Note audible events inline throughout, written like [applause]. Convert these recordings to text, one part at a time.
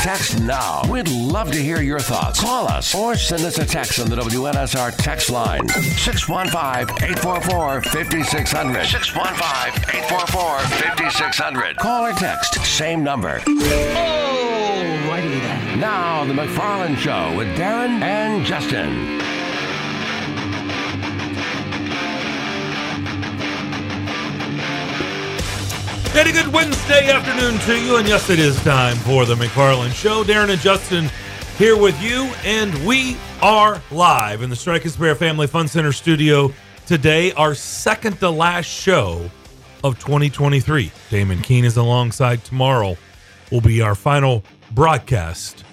text now. We'd love to hear your thoughts. Call us or send us a text on the WNSR text line 615 844 5600. 615 844 5600. Call or text, same number. Alrighty then. Now, The McFarland Show with Darren and Justin. A good Wednesday afternoon to you. And yes, it is time for the McFarland Show. Darren and Justin here with you. And we are live in the Strike and Spare Family Fun Center studio today, our second to last show of 2023. Damon Keene is alongside tomorrow, will be our final broadcast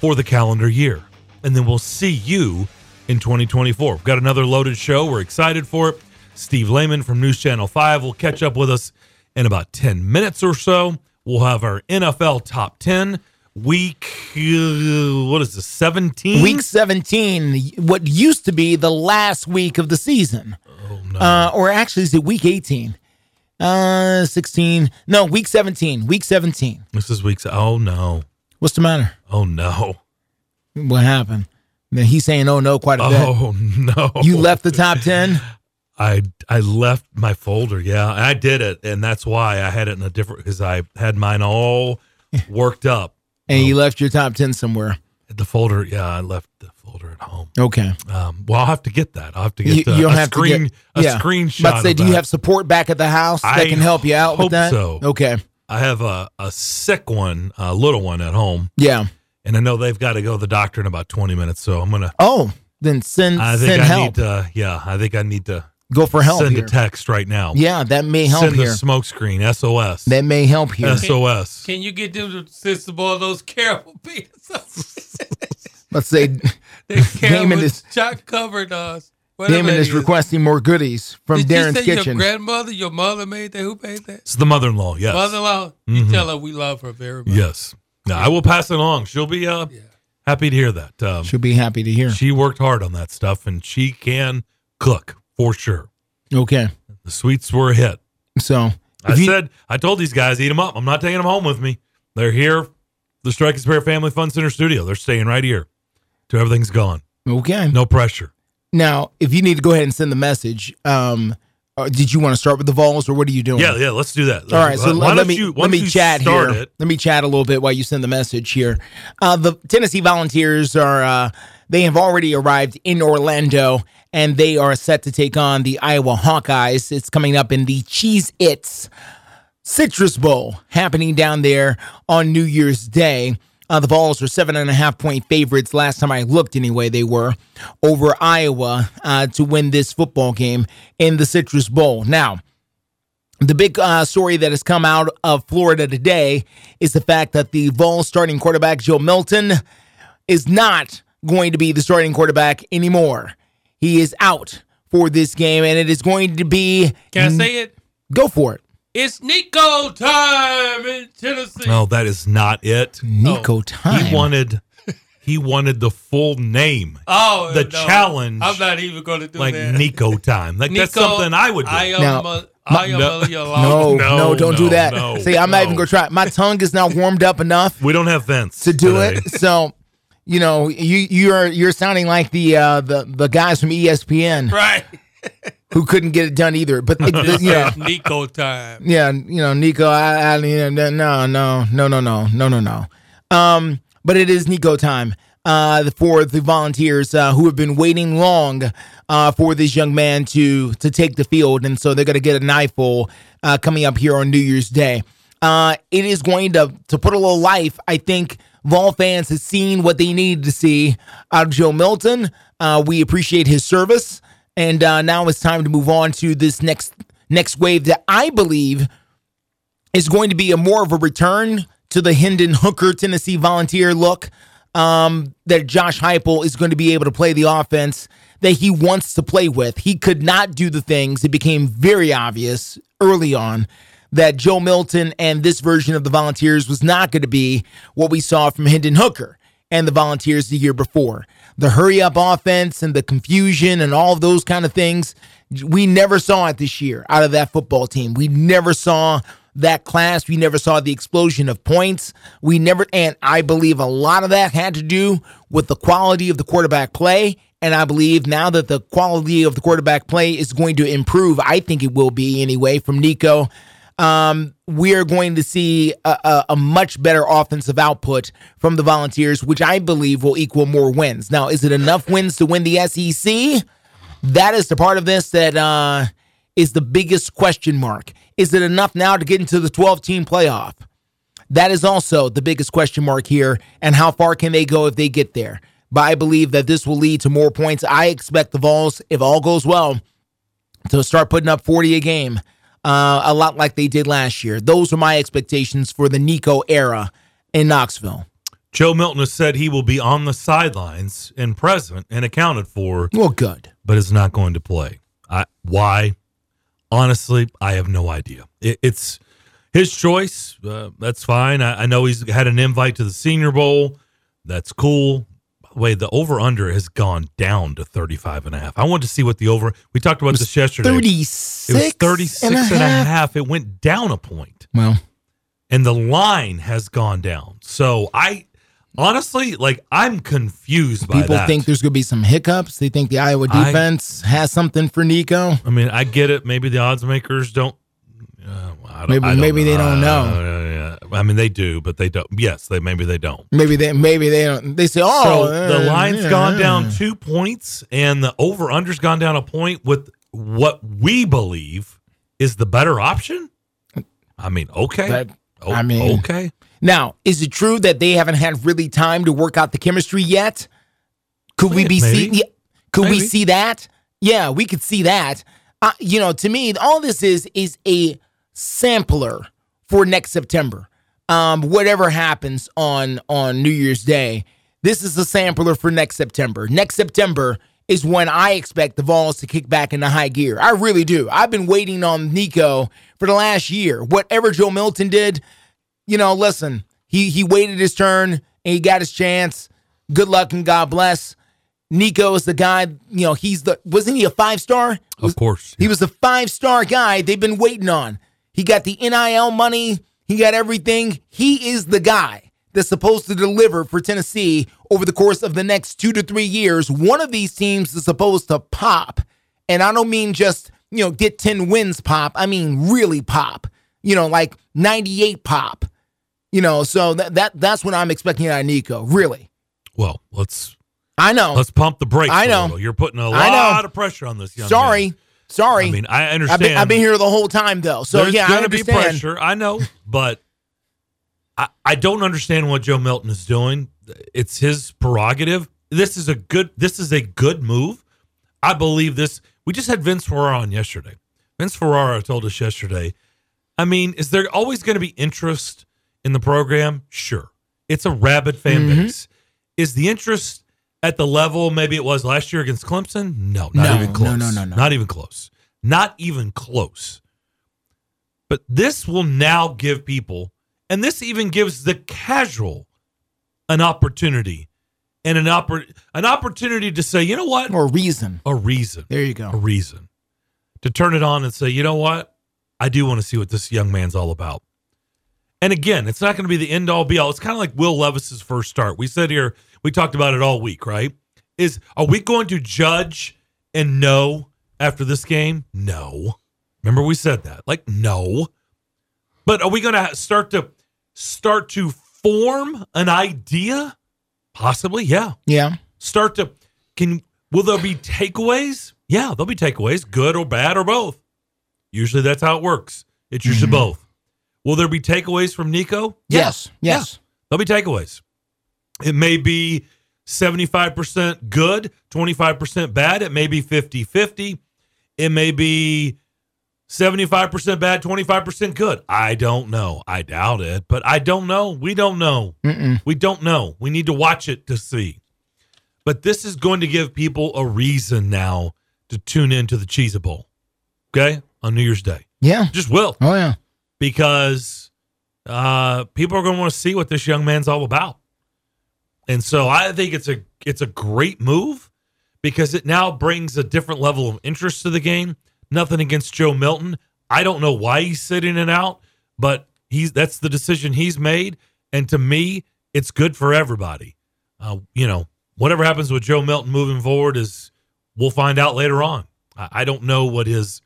for the calendar year. And then we'll see you in 2024. We've got another loaded show. We're excited for it. Steve Layman from News Channel 5 will catch up with us in about 10 minutes or so. We'll have our NFL top 10 week, uh, what is this, 17? Week 17, what used to be the last week of the season. Oh, no. Uh, or actually, is it week 18? Uh, 16. No, week 17. Week 17. this is week. Oh, no. What's the matter? Oh, no. What happened? Then He's saying, oh no, quite a bit. Oh, [laughs] no. You left the top 10? [laughs] I I left my folder. Yeah, I did it, and that's why I had it in a different because I had mine all worked up. And you left your top 10 somewhere. The folder, yeah, I left the folder at home. Okay. Um, well, I'll have to get that. I'll have to You, get uh, you'll a have screen, to get a yeah. screenshot. To say, do you have support back at the house that I can help you out with that? so. Okay. I have a, a sick one, a little one at home, Yeah. and I know they've got to go to the doctor in about twenty minutes. So I'm gonna. Oh, then send I think send I help. need to. Yeah, I think I need to Go for help send here. a text right now. Yeah, that may help send here. the smoke screen. SOS. That may help here. SOS. Can you get them to send some more of those caramel peanuts? [laughs] Let's say [laughs] They [laughs] Damon is- chocolate covered us. Whatever Damon it is requesting more goodies from Did Darren's you say kitchen. your grandmother, your mother made that? Who made that? It's the mother-in-law. Yes. Mother-in-law. You tell her we love her very much. Yes. No, I will pass it along. She'll be uh, happy to hear that. Um, She'll be happy to hear. she worked hard on that stuff, and she can cook for sure. Okay. The sweets were a hit. So I you- said, I told these guys, eat them up. I'm not taking them home with me. They're here, the Strike and Spare Family Fun Center studio. They're staying right here till everything's gone. okay. No pressure. Now, if you need to go ahead and send the message, um, uh, did you want to start with the Vols or what are you doing? Yeah, yeah. Let's do that. All right, so Why let, me you, let me chat here. It? Let me chat a little bit while you send the message here. Uh, the Tennessee Volunteers are uh, they have already arrived in Orlando and they are set to take on the Iowa Hawkeyes. It's coming up in the Cheez-Its Citrus Bowl happening down there on New Year's Day. Uh, the Vols are seven and a half point favorites. Last time I looked, anyway, they were over Iowa uh, to win this football game in the Citrus Bowl. Now, the big uh, story that has come out of Florida today is the fact that the Vols starting quarterback, Joe Milton, is not going to be the starting quarterback anymore. He is out for this game, and it is going to be. Can I say it? Go for it. It's Nico time in Tennessee. No, that is not it. Nico oh. time. He wanted, he wanted the full name, [laughs] oh, the no. challenge, I'm not even going to do that. like that. Nico time. Like that's something I would do. I am, Now, a, I am no- a [laughs] No, no, No, don't do that. no, See, I'm not even going to try. My tongue is not warmed up enough we don't have vents to do today. it. So, you know, you you're you're sounding like the uh, the the guys from ESPN, right? who couldn't get it done either. But yeah, [laughs] you know, Nico time. Yeah, you know, Nico. I, I no, no, no, no, no, no, no, no. Um, but it is Nico time. Uh, for the volunteers uh, who have been waiting long uh, for this young man to to take the field, and so they're going to get a knifeful uh, coming up here on New Year's Day. Uh, it is going to to put a little life, I think, Vol fans have seen what they needed to see out of Joe Milton. Uh, we appreciate his service, and uh, now it's time to move on to this next next wave that I believe is going to be a more of a return to the Hendon Hooker Tennessee Volunteer look. Um, that Josh Heupel is going to be able to play the offense that he wants to play with. He could not do the things. It became very obvious early on that Joe Milton and this version of the Volunteers was not going to be what we saw from Hendon Hooker and the Volunteers the year before. The hurry up offense and the confusion and all those kind of things, we never saw it this year out of that football team. We never saw that class. We never saw the explosion of points. We never, and I believe a lot of that had to do with the quality of the quarterback play. And I believe now that the quality of the quarterback play is going to improve, I think it will be anyway from Nico. Um, we are going to see a, a, a, much better offensive output from the Volunteers, which I believe will equal more wins. Now, is it enough wins to win the SEC? That is the part of this that uh, is the biggest question mark. Is it enough now to get into the 12 team playoff? That is also the biggest question mark here. And how far can they go if they get there? But I believe that this will lead to more points. I expect the Vols, if all goes well, to start putting up 40 a game, uh, a lot like they did last year. Those are my expectations for the Nico era in Knoxville. Joe Milton has said he will be on the sidelines and present and accounted for. Well, good. But is not going to play. I, why? Honestly, I have no idea. It, it's his choice. Uh, that's fine. I, I, know he's had an invite to the Senior Bowl. That's cool. Way, the over under has gone down to 35 and a half. I wanted to see what the over. We talked about this yesterday. 36. It was 36 and a, and a half. It went down a point. Well, and the line has gone down. So I Honestly, like I'm confused by People that. think there's going to be some hiccups. They think the Iowa defense I, has something for Nico. I mean, I get it. Maybe the odds makers don't. Uh, maybe maybe know. they don't know. Uh, yeah. I mean, they do, but they don't. Yes, they maybe they don't. Maybe they maybe they don't. They say, oh, so the line's yeah, gone down two points, and the over under's gone down a point with what we believe is the better option. I mean, okay. That, I mean, okay. Now, is it true that they haven't had really time to work out the chemistry yet? Could we be see? Could Maybe. we see that? Yeah, we could see that. Uh, you know, to me, all this is is a sampler for next September. Um, whatever happens on on New Year's Day, this is a sampler for next September. Next September is when I expect the Vols to kick back into high gear. I really do. I've been waiting on Nico for the last year. Whatever Joe Milton did, you know, listen, he he waited his turn and he got his chance. Good luck and God bless. Nico is the guy, you know, he's the wasn't he a five star? Of course. He was the five star guy they've been waiting on. He got the NIL money, he got everything. He is the guy that's supposed to deliver for Tennessee over the course of the next two to three years. One of these teams is supposed to pop. And I don't mean just, you know, get 10 wins pop. I mean really pop. You know, like 98 pop. You know, so that, that that's what I'm expecting out of Nico, really. Well, let's I know. Let's pump the brakes. I know. You're putting a lot of pressure on this young Sorry. Man. Sorry. I mean, I understand. I've been, I've been, here the whole time though. So yeah, I understand. There's yeah, gonna be pressure. I know, but I, I don't understand what Joe Milton is doing. It's his prerogative. This is a good this is a good move. I believe this. We just had Vince Ferrara on yesterday. Vince Ferrara told us yesterday. I mean, is there always going to be interest in the program? Sure. It's a rabid fan mm-hmm. base. Is the interest at the level maybe it was last year against Clemson? No, not no, even close. No, no, no, no. Not even close. Not even close. But this will now give people, and this even gives the casual an opportunity and an oppor- an opportunity to say, you know what? Or a reason. A reason. There you go. A reason. To turn it on and say, you know what? I do want to see what this young man's all about. And again, it's not going to be the end all be all. It's kind of like Will Levis's first start. We said here, we talked about it all week, right? Is are we going to judge and know after this game? No. Remember we said that. Like no. But are we going to start to start to form an idea? Possibly, yeah. Yeah. Start to can will there be takeaways? Yeah, there'll be takeaways, good or bad or both. Usually that's how it works. It's usually mm-hmm. both. Will there be takeaways from Nico? Yes. Yeah. Yes. Yeah. There'll be takeaways. It may be 75% good, 25% bad. It may be 50 50. It may be 75% bad, 25% good. I don't know. I doubt it, but I don't know. We don't know. Mm-mm. We don't know. We need to watch it to see. But this is going to give people a reason now to tune into the Cheez Bowl, okay, on New Year's Day. Yeah. Just will. Oh, yeah because uh, people are going to want to see what this young man's all about. And so I think it's a it's a great move because it now brings a different level of interest to the game. Nothing against Joe Milton. I don't know why he's sitting it out, but he's that's the decision he's made, and to me, it's good for everybody. Uh, you know, whatever happens with Joe Milton moving forward is we'll find out later on. I, I don't know what his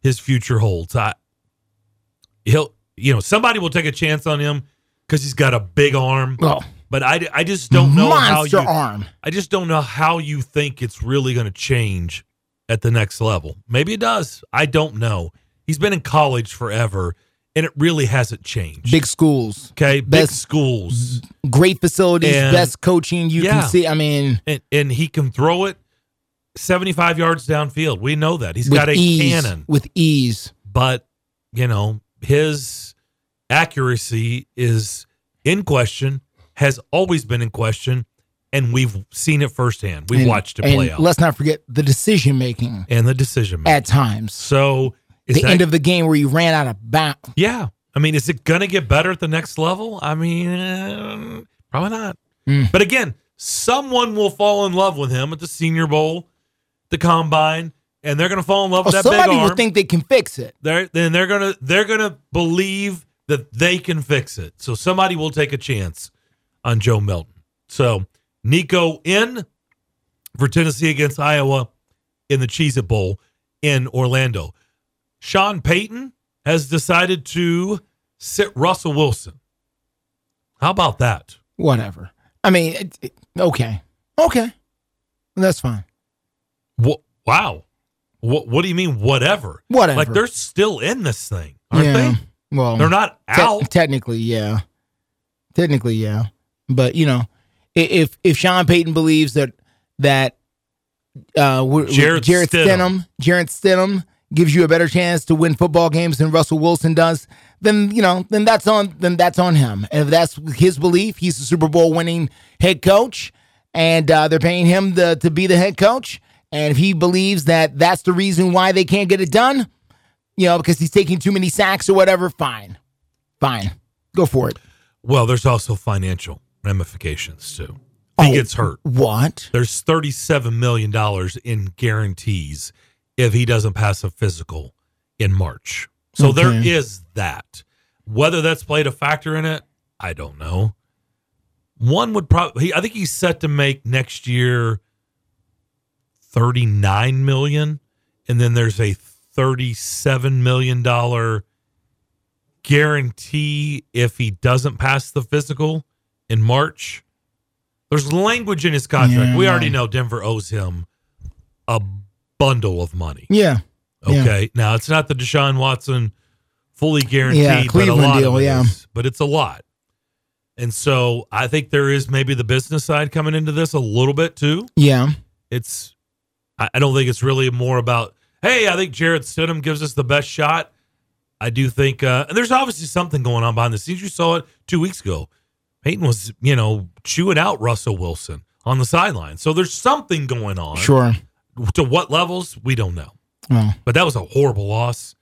his future holds. I he'll you know somebody will take a chance on him because he's got a big arm. Well, But I, I just don't know how monster you arm. I just don't know how you think it's really going to change at the next level. Maybe it does. I don't know. He's been in college forever, and it really hasn't changed. Big schools, okay, big best- schools, great facilities, And- best coaching you Yeah. can see. I mean, and, and he can throw it seventy-five yards downfield. We know that He's got a ease, cannon, with ease. but you know his accuracy is in question. Has always been in question, and we've seen it firsthand. We've And- watched it and play out, Let's not forget the decision making and the decision making. at times. So is the that, end of the game where you ran out of bounds. yeah. I mean, is it gonna get better at the next level? I mean, probably not. Mm. But again, someone will fall in love with him at the Senior Bowl, the Combine, and they're gonna fall in love Oh, with that big somebody arm. will think they can fix it. they're then they're gonna they're gonna believe that they can fix it. So somebody will take a chance on Joe Milton. So Nico in for Tennessee against Iowa in the Cheez-It Bowl in Orlando. Sean Payton has decided to sit Russell Wilson. How about that? Whatever. I mean, it, it- okay, okay, that's fine. What, wow. What, what do you mean, whatever? Whatever. Like they're still in this thing, aren't yeah. they? Well, They're not te- out. technically, yeah. Technically, yeah. But you know, if if Sean Payton believes that that uh, we're- Jarrett Jarrett Stidham. Stidham, Jarrett Stidham gives you a better chance to win football games than Russell Wilson does, then you know, then that's on then that's on him. And if that's his belief, he's a Super Bowl winning head coach, and uh, they're paying him the, to be the head coach. And if he believes that that's the reason why they can't get it done, you know, because he's taking too many sacks or whatever, fine, fine, go for it. Well, there's also financial ramifications too. He Oh. gets hurt. What? There's $37 million in guarantees if he doesn't pass a physical in March. So there Okay. is that. Whether that's played a factor in it, I don't know. One would probably, I think he's set to make next year 39 million. And then there's a $37 million guarantee if he doesn't pass the physical in March. There's language in his contract. Yeah. We already know Denver owes him a bundle of money. Yeah. Yeah. Okay. Now it's not the Deshaun Watson fully guaranteed, Yeah, but a lot deal, of it yeah. is. But it's a lot. And so I think there is maybe the business side coming into this a little bit too. Yeah. It's I, I don't think it's really more about, hey, I think Jarrett Stidham gives us the best shot. I do think uh and there's obviously something going on behind the scenes. You saw it two weeks ago. Payton was, you know, chewing out Russell Wilson on the sideline. So there's something going on. Sure. To what levels, we don't know. Well, But that was a horrible loss.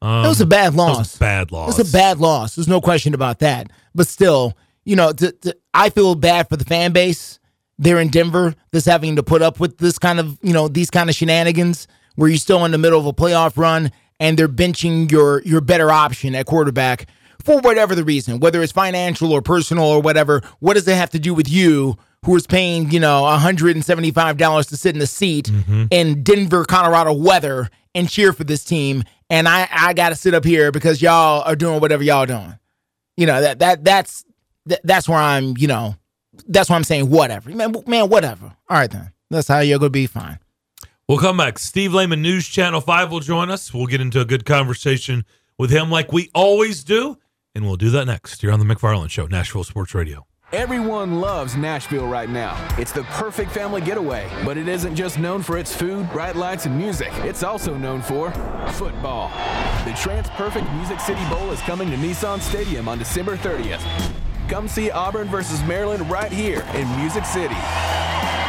Um, that was a bad that was loss. a bad loss. It's a bad loss. There's no question about that. But still, you know, to, to, I feel bad for the fan base there in Denver that's having to put up with this kind of, you know, these kind of shenanigans where you're still in the middle of a playoff run and they're benching your your better option at quarterback for whatever the reason, whether it's financial or personal or whatever. What does it have to do with you? Who is paying, you know, $175 to sit in the seat mm-hmm. in Denver, Colorado weather and cheer for this team. And I, I got to sit up here because y'all are doing whatever y'all doing. You know, that, that, that's, that, that's where I'm, you know, that's why I'm saying whatever. Man, man, whatever. All right, then. That's how you're going to be fine. We'll come back. Steve Layman, News Channel 5 will join us. We'll get into a good conversation with him like we always do. And we'll do that next here on The McFarland Show, Nashville Sports Radio. Everyone loves Nashville right now. It's the perfect family getaway, but it isn't just known for its food, bright lights, and music. It's also known for football. The TransPerfect Music City Bowl is coming to Nissan Stadium on December 30th. Come see Auburn versus Maryland right here in Music City.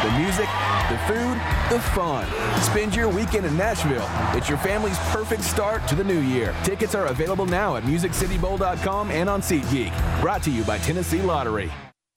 The music, the food, the fun. Spend your weekend in Nashville. It's your family's perfect start to the new year. Tickets are available now at musiccitybowl.com and on SeatGeek. Brought to you by Tennessee Lottery.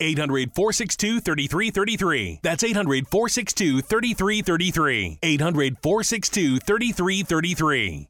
800 462 3333. That's 800 462 3333. 800 462 3333.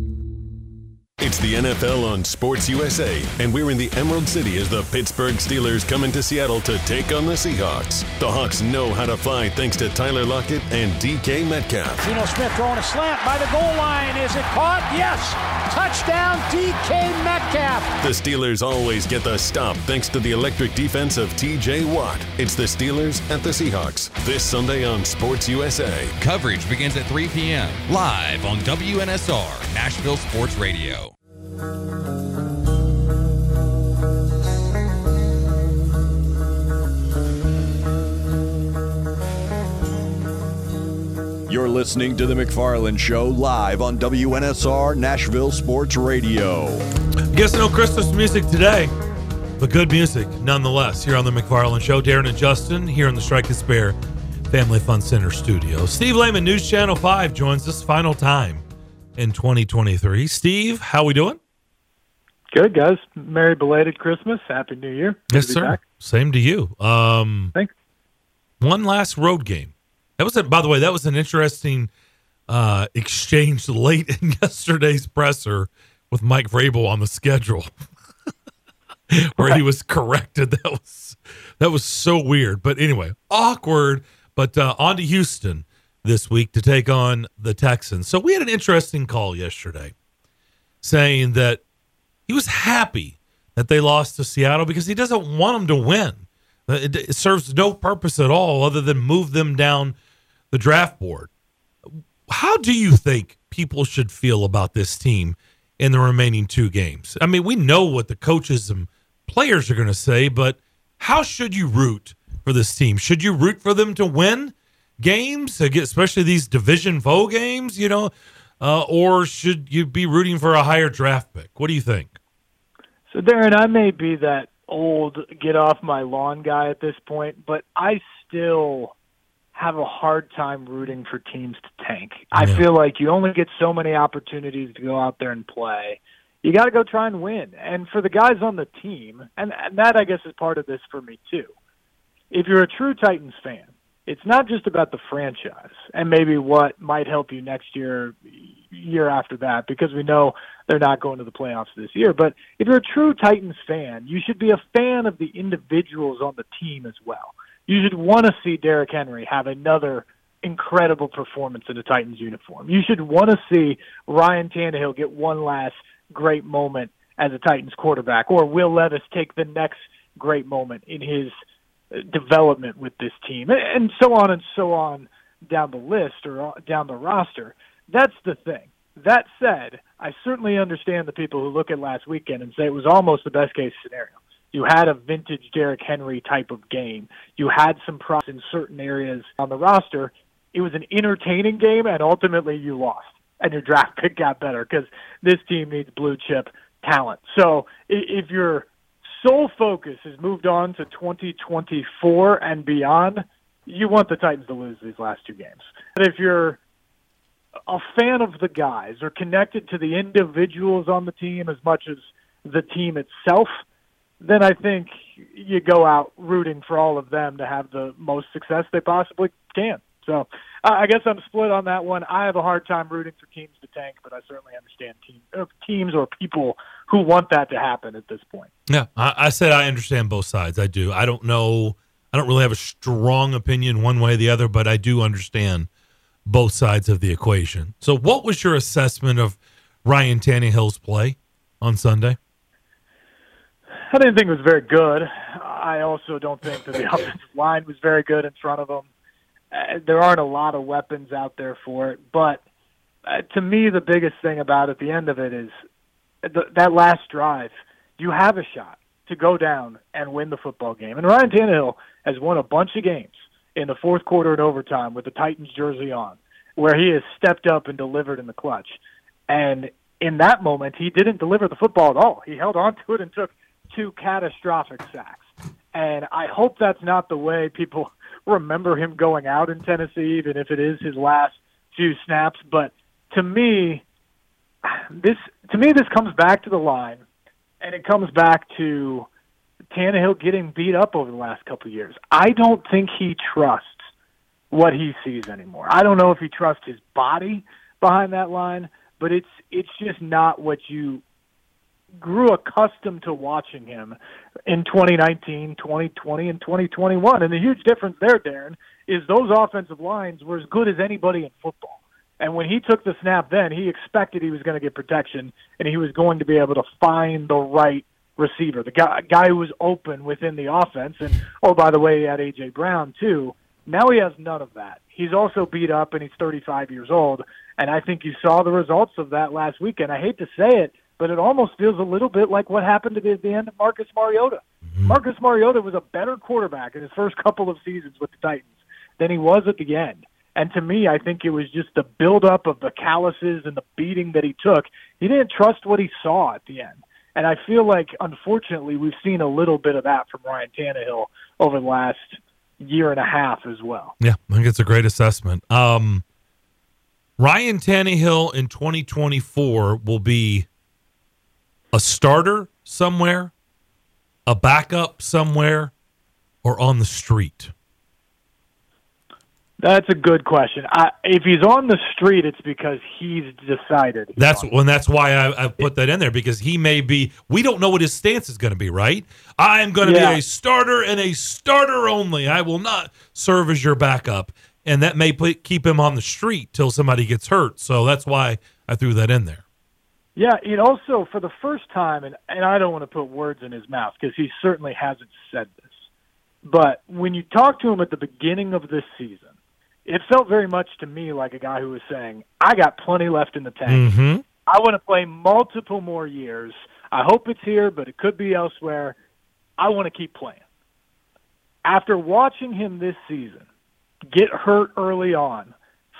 It's the NFL on Sports USA, and we're in the Emerald City as the Pittsburgh Steelers come into Seattle to take on the Seahawks. The Hawks know how to fly thanks to Tyler Lockett and DK Metcalf. Geno Smith throwing a slant by the goal line. Is it caught? Yes. Touchdown, DK Metcalf. The Steelers always get the stop thanks to the electric defense of TJ Watt. It's the Steelers at the Seahawks this Sunday on Sports USA. Coverage begins at 3 p.m. live on WNSR, Nashville Sports Radio. You're listening to The McFarland Show live on WNSR Nashville Sports Radio. Guess no Christmas music today, but good music nonetheless here on The McFarland Show. Darren and Justin here in the Strike and Spare Family Fun Center studio. Steve Layman, News Channel 5, joins us final time in 2023. Steve, how we doing? Good, guys. Merry belated Christmas. Happy New Year. Good yes, sir. Back. Same to you. Um, Thanks. One last road game. That was, a, by the way, that was an interesting uh, exchange late in [laughs] yesterday's presser with Mike Vrabel on the schedule, [laughs] where he was corrected. That was that was so weird. But anyway, awkward. But uh, on to Houston this week to take on the Texans. So we had an interesting call yesterday, saying that he was happy that they lost to Seattle because he doesn't want them to win. Uh, it, it serves no purpose at all other than move them down the draft board. How do you think people should feel about this team in the remaining two games? I mean, we know what the coaches and players are going to say, but how should you root for this team? Should you root for them to win games, especially these division foe games, you know, uh, or should you be rooting for a higher draft pick? What do you think? So, Darren, I may be that old get off my lawn guy at this point, but I still have a hard time rooting for teams to tank. Yeah. I feel like you only get so many opportunities to go out there and play. You got to go try and win. And for the guys on the team, and, and that I guess is part of this for me too. If you're a true Titans fan, it's not just about the franchise and maybe what might help you next year year after that because we know they're not going to the playoffs this year. But if you're a true Titans fan, you should be a fan of the individuals on the team as well. You should want to see Derrick Henry have another incredible performance in a Titans uniform. You should want to see Ryan Tannehill get one last great moment as a Titans quarterback, or Will Levis take the next great moment in his development with this team, and so on and so on down the list or down the roster. That's the thing. That said, I certainly understand the people who look at last weekend and say it was almost the best case scenario. You had a vintage Derrick Henry type of game. You had some props in certain areas on the roster. It was an entertaining game, and ultimately you lost, and your draft [laughs] pick got better because this team needs blue chip talent. So if your sole focus has moved on to 2024 and beyond, you want the Titans to lose these last two games. And if you're a fan of the guys or connected to the individuals on the team as much as the team itself, then I think you go out rooting for all of them to have the most success they possibly can. So I guess I'm split on that one. I have a hard time rooting for teams to tank, but I certainly understand team, uh, teams or people who want that to happen at this point. Yeah, I, I said I understand both sides. I do. I don't know. I don't really have a strong opinion one way or the other, but I do understand both sides of the equation. So, what was your assessment of Ryan Tannehill's play on Sunday? I didn't think it was very good. I also don't think that the [laughs] offensive line was very good in front of him. Uh, there aren't a lot of weapons out there for it, but uh, to me, the biggest thing about at the end of it is that last drive. You have a shot to go down and win the football game, and Ryan Tannehill has won a bunch of games in the fourth quarter and overtime with the Titans jersey on, where he has stepped up and delivered in the clutch. And in that moment, he didn't deliver the football at all. He held on to it and took two catastrophic sacks. And I hope that's not the way people remember him going out in Tennessee, even if it is his last few snaps. But to me, this to me this comes back to the line, and it comes back to Tannehill getting beat up over the last couple of years. I don't think he trusts what he sees anymore. I don't know if he trusts his body behind that line, but it's it's just not what you grew accustomed to watching him in 2019, 2020, and 2021. And the huge difference there, Darren, is those offensive lines were as good as anybody in football. And when he took the snap then, he expected he was going to get protection and he was going to be able to find the right receiver, the guy, guy who was open within the offense. And, oh, by the way, he had A.J. Brown, too. Now he has none of that. He's also beat up and he's 35 years old. And I think you saw the results of that last weekend. I hate to say it, but it almost feels a little bit like what happened at the end of Marcus Mariota. Mm-hmm. Marcus Mariota was a better quarterback in his first couple of seasons with the Titans than he was at the end. And to me, I think it was just the buildup of the calluses and the beating that he took. He didn't trust what he saw at the end. And I feel like, unfortunately, we've seen a little bit of that from Ryan Tannehill over the last year and a half as well. Yeah, I think it's a great assessment. Um, Ryan Tannehill in 2024 will be a starter somewhere, a backup somewhere, or on the street? That's a good question. I, if he's on the street, it's because he's decided. He's that's when that's why I, I, put that in there because he may be. We don't know what his stance is going to be. Right? I am going to yeah. be a starter and a starter only. I will not serve as your backup, and that may put, keep him on the street till somebody gets hurt. So that's why I threw that in there. Yeah, it also for the first time, and and I don't want to put words in his mouth because he certainly hasn't said this, but when you talk to him at the beginning of this season, it felt very much to me like a guy who was saying, "I got plenty left in the tank. Mm-hmm. I want to play multiple more years. I hope it's here, but it could be elsewhere. I want to keep playing." After watching him this season get hurt early on,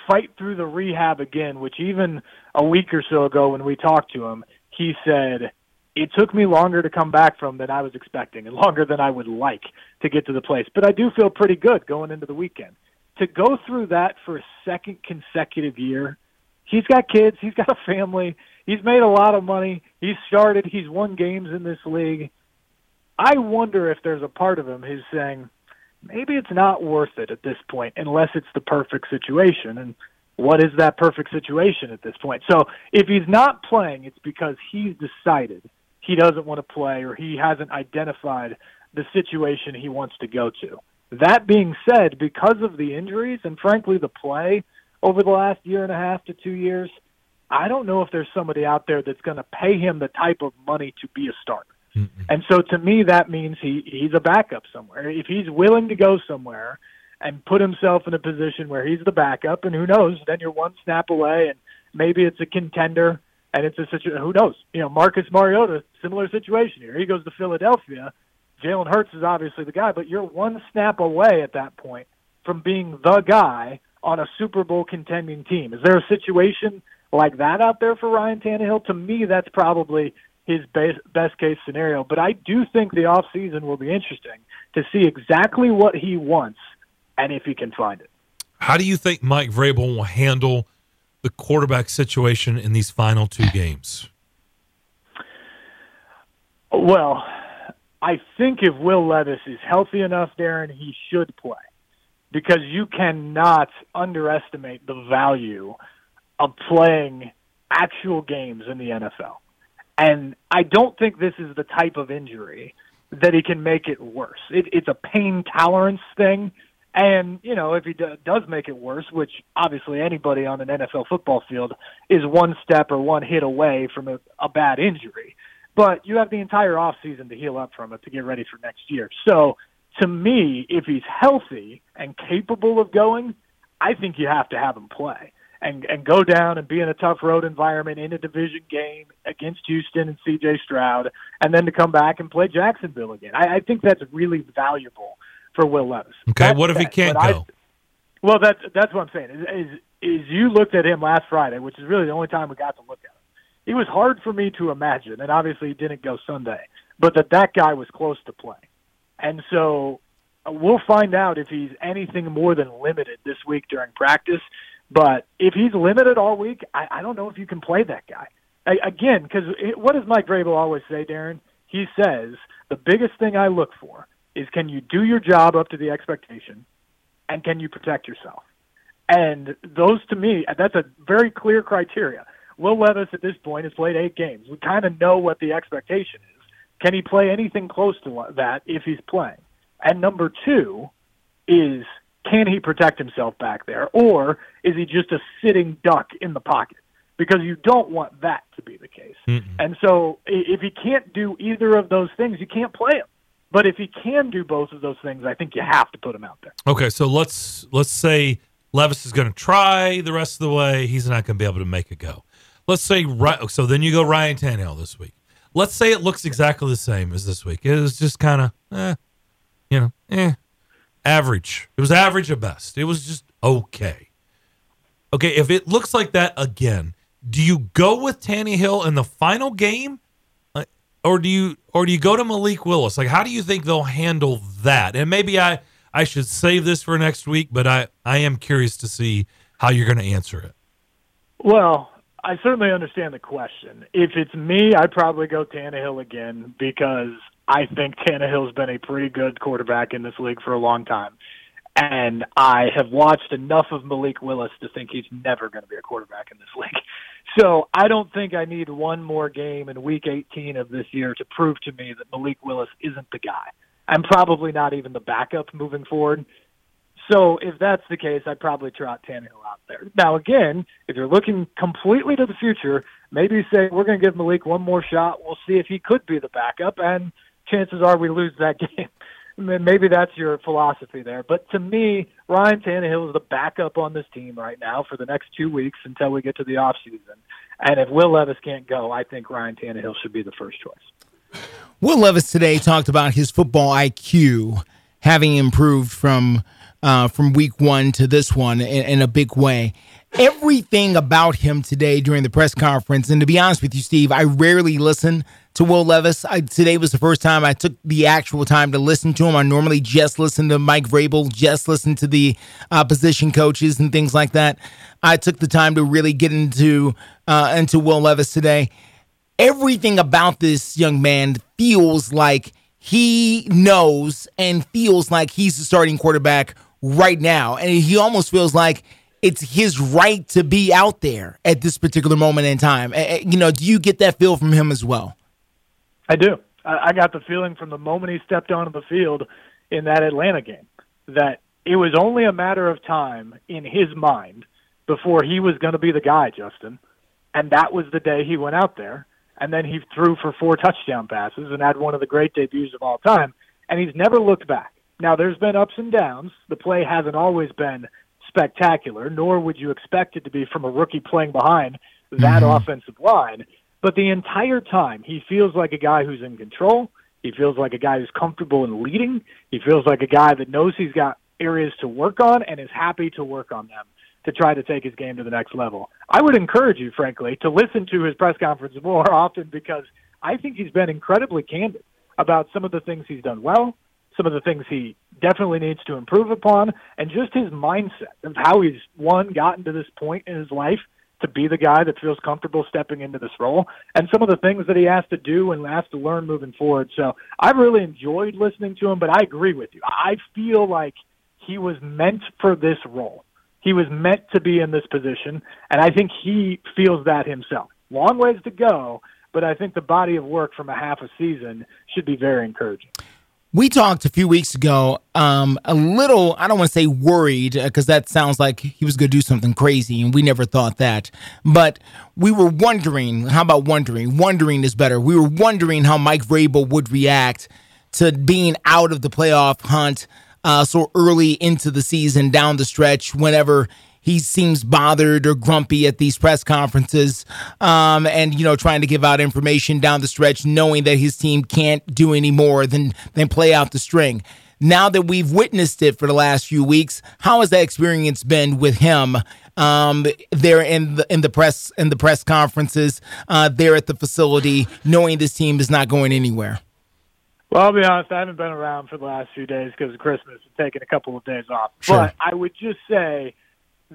fight through the rehab again, which even a week or so ago when we talked to him, he said, it took me longer to come back from than I was expecting and longer than I would like to get to the place. But I do feel pretty good going into the weekend. To go through that for a second consecutive year, he's got kids, he's got a family, he's made a lot of money, he's started, he's won games in this league. I wonder if there's a part of him who's saying, maybe it's not worth it at this point unless it's the perfect situation. And what is that perfect situation at this point? So if he's not playing, it's because he's decided he doesn't want to play or he hasn't identified the situation he wants to go to. That being said, because of the injuries and frankly the play over the last year and a half to two years, I don't know if there's somebody out there that's going to pay him the type of money to be a starter. Mm-hmm. And so to me, that means he, he's a backup somewhere. If he's willing to go somewhere and put himself in a position where he's the backup, and who knows, then you're one snap away, and maybe it's a contender, and it's a situation. Who knows? You know, Marcus Mariota, similar situation here. He goes to Philadelphia. Jalen Hurts is obviously the guy, but you're one snap away at that point from being the guy on a Super Bowl contending team. Is there a situation like that out there for Ryan Tannehill? To me, that's probably his best, best case scenario. But I do think the off season will be interesting to see exactly what he wants and if he can find it. How do you think Mike Vrabel will handle the quarterback situation in these final two games? Well, I think if Will Levis is healthy enough, Darren, he should play because you cannot underestimate the value of playing actual games in the NFL. And I don't think this is the type of injury that he can make it worse. It, it's a pain tolerance thing. And, you know, if he do, does make it worse, which obviously anybody on an NFL football field is one step or one hit away from a, a bad injury. But you have the entire off season to heal up from it to get ready for next year. So to me, if he's healthy and capable of going, I think you have to have him play and and go down and be in a tough road environment in a division game against Houston and C.J. Stroud, and then to come back and play Jacksonville again. I, I think that's really valuable for Will Levis. Okay, that's what if he can't go? I, well, that's that's what I'm saying. Is, is is you looked at him last Friday, which is really the only time we got to look at him. It was hard for me to imagine, and obviously he didn't go Sunday, but that that guy was close to playing, and so uh, we'll find out if he's anything more than limited this week during practice. But if he's limited all week, I, I don't know if you can play that guy. I, again, because what does Mike Vrabel always say, Darren? He says the biggest thing I look for is can you do your job up to the expectation, and can you protect yourself? And those, to me, that's a very clear criteria. Will Levis at this point has played eight games. We kind of know what the expectation is. Can he play anything close to that if he's playing? And number two is can he protect himself back there, or is he just a sitting duck in the pocket? Because you don't want that to be the case. mm And so, if he can't do either of those things, you can't play him. But if he can do both of those things, I think you have to put him out there. Okay, so let's let's say Levis is going to try the rest of the way. He's not going to be able to make it go. Let's say right. So then you go Ryan Tannehill this week. Let's say it looks exactly the same as this week. It was just kind of, eh, you know, eh, average. It was average at best. It was just okay. Okay, if it looks like that again, do you go with Tannehill in the final game, or do you or do you go to Malik Willis? Like, how do you think they'll handle that? And maybe I I should save this for next week, but I I am curious to see how you're going to answer it. Well, I certainly understand the question. If it's me, I'd probably go Tannehill again because I think Tannehill's been a pretty good quarterback in this league for a long time. And I have watched enough of Malik Willis to think he's never going to be a quarterback in this [laughs] league. So I don't think I need one more game in week 18 of this year to prove to me that Malik Willis isn't the guy. I'm probably not even the backup moving forward. So if that's the case, I'd probably trot Tannehill out there. Now, again, if you're looking completely to the future, maybe say we're going to give Malik one more shot. We'll see if he could be the backup, and chances are we lose that [laughs] game. Maybe that's your philosophy there. But to me, Ryan Tannehill is the backup on this team right now for the next two weeks until we get to the off season. And if Will Levis can't go, I think Ryan Tannehill should be the first choice. Will Levis today talked about his football IQ having improved from uh, from week one to this one in, in, a big way. Everything about him today during the press conference, and to be honest with you, Steve, I rarely listen to Will Levis. I, today was the first time I took the actual time to listen to him. I normally just listen to Mike Vrabel, just listen to the uh, position coaches and things like that. I took the time to really get into uh, into Will Levis today. Everything about this young man feels like he knows and feels like he's the starting quarterback right now. And he almost feels like it's his right to be out there at this particular moment in time. You know, do you get that feel from him as well? I do. I got the feeling from the moment he stepped onto the field in that Atlanta game that it was only a matter of time in his mind before he was going to be the guy, Justin. And that was the day he went out there. And then he threw for four touchdown passes and had one of the great debuts of all time. And he's never looked back. Now, there's been ups and downs. The play hasn't always been spectacular, nor would you expect it to be from a rookie playing behind that mm-hmm. offensive line. But the entire time, he feels like a guy who's in control. He feels like a guy who's comfortable in leading. He feels like a guy that knows he's got areas to work on and is happy to work on them to try to take his game to the next level. I would encourage you, frankly, to listen to his press conference more [laughs] often because I think he's been incredibly candid about some of the things he's done well, some of the things he definitely needs to improve upon, and just his mindset of how he's one gotten to this point in his life to be the guy that feels comfortable stepping into this role, and some of the things that he has to do and has to learn moving forward. So I've really enjoyed listening to him, but I agree with you. I feel like he was meant for this role. He was meant to be in this position, and I think he feels that himself. Long ways to go, but I think the body of work from a half a season should be very encouraging. We talked a few weeks ago, um, a little, I don't want to say worried, because uh, that sounds like he was going to do something crazy, and we never thought that. But we were wondering, how about wondering? Wondering is better. We were wondering how Mike Vrabel would react to being out of the playoff hunt uh, so early into the season, down the stretch, whenever he seems bothered or grumpy at these press conferences um, and you know trying to give out information down the stretch knowing that his team can't do any more than than play out the string now that we've witnessed it for the last few weeks how has that experience been with him um, there in the in the press in the press conferences uh, there at the facility knowing this team is not going anywhere well, I'll be honest. I haven't been around for the last few days because of Christmas and taking a couple of days off. Sure. But I would just say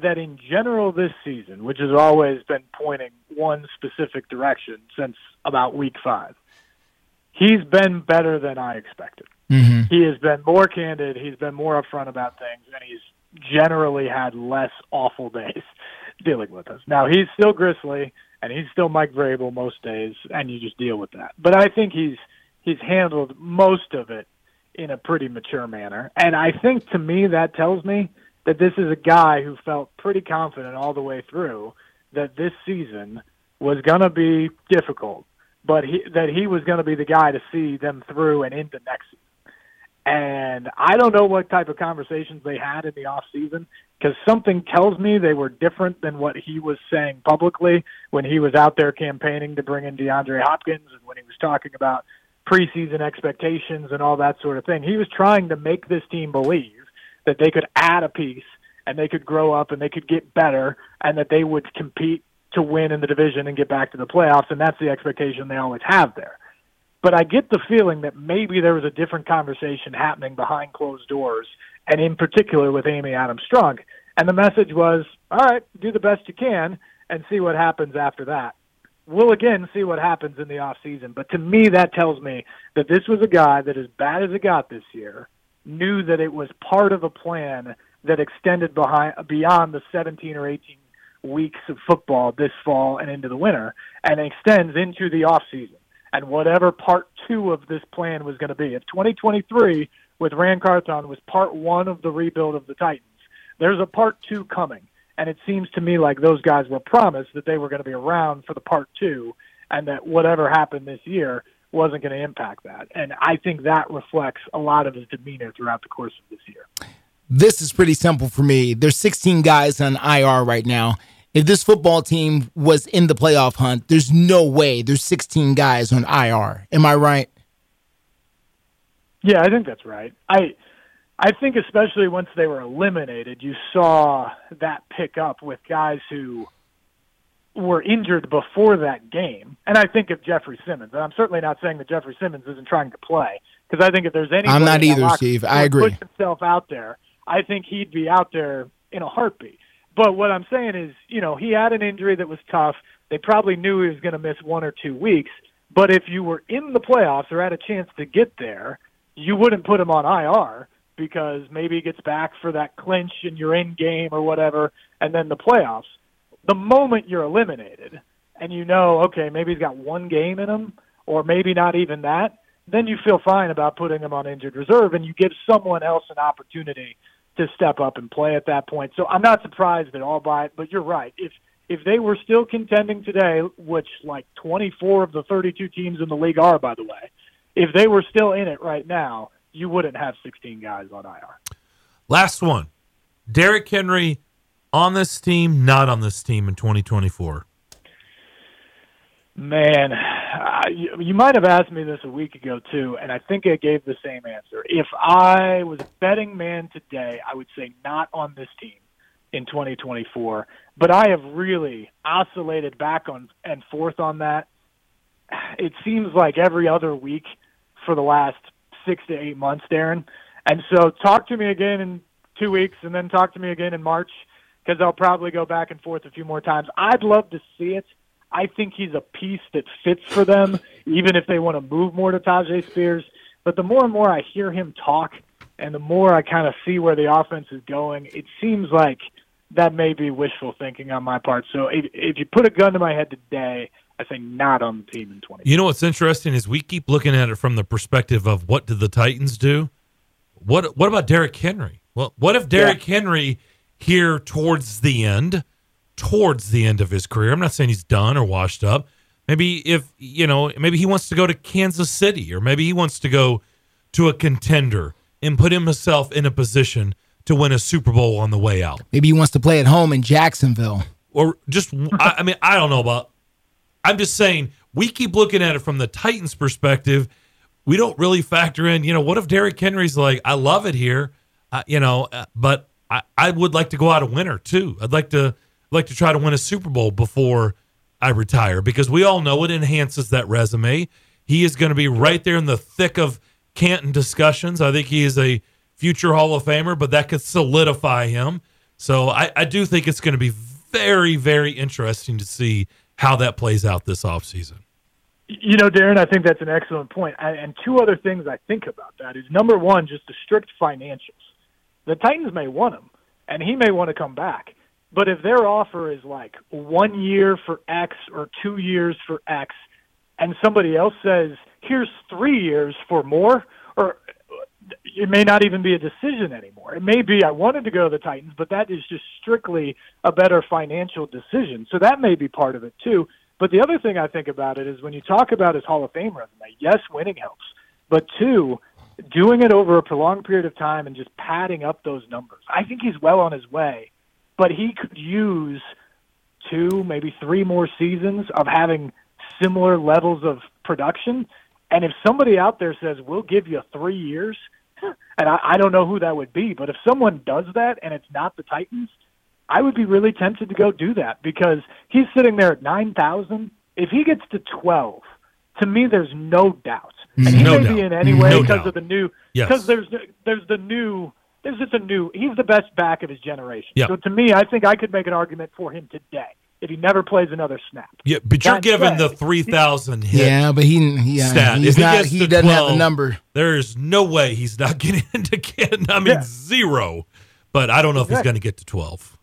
that in general this season, which has always been pointing one specific direction since about week five, he's been better than I expected. Mm-hmm. He has been more candid. He's been more upfront about things, and he's generally had less awful [laughs] days dealing with us. Now he's still Grizzly, and he's still Mike Vrabel most days, and you just deal with that. But I think he's he's handled most of it in a pretty mature manner, and I think to me that tells me that this is a guy who felt pretty confident all the way through that this season was going to be difficult, but he, that he was going to be the guy to see them through and into next season. And I don't know what type of conversations they had in the off season because something tells me they were different than what he was saying publicly when he was out there campaigning to bring in DeAndre Hopkins and when he was talking about preseason expectations and all that sort of thing. He was trying to make this team believe that they could add a piece and they could grow up and they could get better and that they would compete to win in the division and get back to the playoffs and that's the expectation they always have there. But I get the feeling that maybe there was a different conversation happening behind closed doors and in particular with Amy Adams Strunk and the message was, all right, do the best you can and see what happens after that. We'll again see what happens in the off season, but to me that tells me that this was a guy that as bad as it got this year knew that it was part of a plan that extended behind beyond the 17 or 18 weeks of football this fall and into the winter and extends into the off season and whatever part two of this plan was going to be. If 2023 with Ran Carthon was part one of the rebuild of the Titans, there's a part two coming. And it seems to me like those guys were promised that they were going to be around for the part two and that whatever happened this year wasn't going to impact that. And I think that reflects a lot of his demeanor throughout the course of this year. This is pretty simple for me. There's 16 guys on IR right now. If this football team was in the playoff hunt, there's no way there's 16 guys on IR. Am I right? Yeah, I think that's right. I I think especially once they were eliminated, you saw that pick up with guys who were injured before that game. And I think of Jeffrey Simmons, and I'm certainly not saying that Jeffrey Simmons isn't trying to play, because I think if there's any, I'm not either, Steve. I agree. Push himself out there, I think he'd be out there in a heartbeat. But what I'm saying is, you know, he had an injury that was tough. They probably knew he was going to miss one or two weeks. But if you were in the playoffs or had a chance to get there, you wouldn't put him on IR because maybe he gets back for that clinch and you're in game or whatever, and then the playoffs. The moment you're eliminated and you know, okay, maybe he's got one game in him, or maybe not even that, then you feel fine about putting him on injured reserve and you give someone else an opportunity to step up and play at that point. So I'm not surprised at all by it, but you're right. If if they were still contending today, which like 24 of the 32 teams in the league are, by the way, if they were still in it right now, you wouldn't have 16 guys on IR. Last one. Derrick Henry on this team, not on this team in 2024. Man, you, you might have asked me this a week ago too, and I think I gave the same answer. If I was a betting man today, I would say not on this team in 2024. But I have really oscillated back on and forth on that. It seems like every other week for the last six to eight months, Darren. And so, talk to me again in two weeks, and then talk to me again in March because I'll probably go back and forth a few more times. I'd love to see it. I think he's a piece that fits for them, even if they want to move more to Tyjae Spears. But the more and more I hear him talk, and the more I kind of see where the offense is going, it seems like that may be wishful thinking on my part. So if, if you put a gun to my head today, I say not on the team in 20. You know what's interesting is we keep looking at it from the perspective of what did the Titans do? What what about Derrick Henry? Well, what if Derrick yeah. Henry here towards the end – towards the end of his career. I'm not saying he's done or washed up. Maybe if, you know, maybe he wants to go to Kansas City or maybe he wants to go to a contender and put himself in a position to win a Super Bowl on the way out. Maybe he wants to play at home in Jacksonville. Or just, I, I mean, I don't know about, I'm just saying we keep looking at it from the Titans' perspective. We don't really factor in, you know, what if Derrick Henry's like, I love it here, uh, you know, uh, but I, I would like to go out a winner too. I'd like to like to try to win a Super Bowl before I retire because we all know it enhances that resume. He is going to be right there in the thick of Canton discussions. I think he is a future Hall of Famer, but that could solidify him. So I, I do think it's going to be very, very interesting to see how that plays out this offseason. You know, Darren, I think that's an excellent point. And two other things I think about that is number one, just the strict financials. The Titans may want him, and he may want to come back. But if their offer is like one year for X or two years for X, and somebody else says, here's three years for more, or it may not even be a decision anymore. It may be I wanted to go to the Titans, but that is just strictly a better financial decision. So that may be part of it too. But the other thing I think about it is when you talk about his Hall of Fame resume, yes, winning helps, but two, doing it over a prolonged period of time and just padding up those numbers. I think he's well on his way but he could use two, maybe three more seasons of having similar levels of production. And if somebody out there says, we'll give you three years, [laughs] and I, I don't know who that would be, but if someone does that and it's not the Titans, I would be really tempted to go do that because he's sitting there at 9,000. If he gets to 12, to me, there's no doubt. Mm. And he no may doubt. be in anyway No because doubt. of the new, Yes. because there's, there's the new there's just a new. He's the best back of his generation. Yeah. So to me, I think I could make an argument for him today if he never plays another snap. Yeah, but you're That given the 3,000 hit Yeah, but he, he yeah, stat. he's if he not. gets He doesn't have 12, the number. There is no way he's not [laughs] getting into Canton. I mean, Yeah. zero. But I don't know if he's going to get to 12.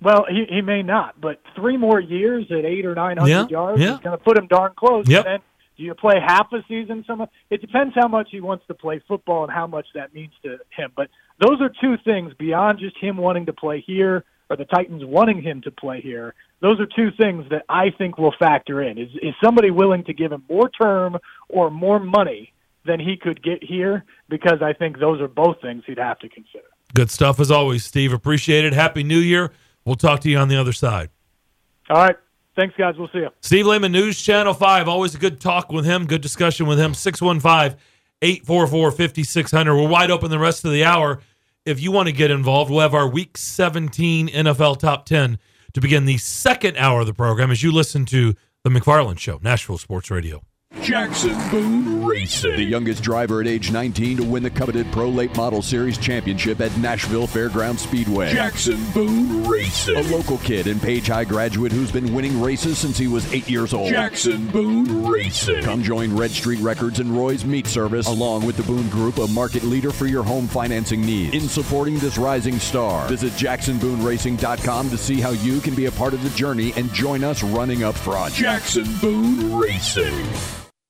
Well, he he may not, but three more years at eight or nine hundred Yeah, yards yeah. is going to put him darn close. Yep. And then do you play half a season? Some it depends how much he wants to play football and how much that means to him. But those are two things beyond just him wanting to play here or the Titans wanting him to play here. Those are two things that I think will factor in. Is is somebody willing to give him more term or more money than he could get here? Because I think those are both things he'd have to consider. Good stuff as always, Steve. Appreciate it. Happy New Year. We'll talk to you on the other side. All right. Thanks, guys. We'll see you. Steve Layman, News Channel 5. Always a good talk with him, good discussion with him. 615 844 5600. We're wide open the rest of the hour. If you want to get involved, we'll have our Week 17 NFL Top 10 to begin the second hour of the program as you listen to The McFarland Show, Nashville Sports Radio. Jackson Boone Racing. The youngest driver at age 19 to win the coveted Pro Late Model Series championship at Nashville Fairground Speedway. Jackson Boone Racing. A local kid and Page High graduate who's been winning races since he was eight years old. Jackson Boone Racing. Come join Red Street Records and Roy's Meat Service, along with the Boone Group, a market leader for your home financing needs. In supporting this rising star, visit jacksonbooneracing.com to see how you can be a part of the journey and join us running up front. Jackson Boone Racing.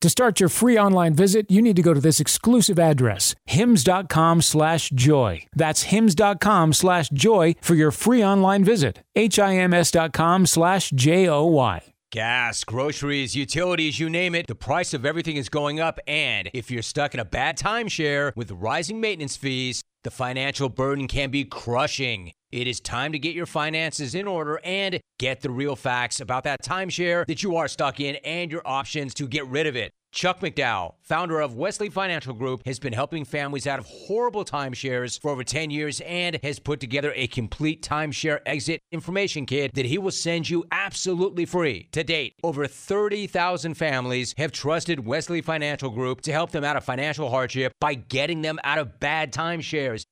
To start your free online visit, you need to go to this exclusive address, hims.com slash joy. That's hims.com slash joy for your free online visit. H-I-M-S.com slash J-O-Y. Gas, groceries, utilities, you name it, the price of everything is going up. And if you're stuck in a bad timeshare with rising maintenance fees, the financial burden can be crushing. It is time to get your finances in order and get the real facts about that timeshare that you are stuck in and your options to get rid of it. Chuck McDowell, founder of Wesley Financial Group, has been helping families out of horrible timeshares for over 10 years and has put together a complete timeshare exit information kit that he will send you absolutely free. To date, over 30,000 families have trusted Wesley Financial Group to help them out of financial hardship by getting them out of bad timeshares.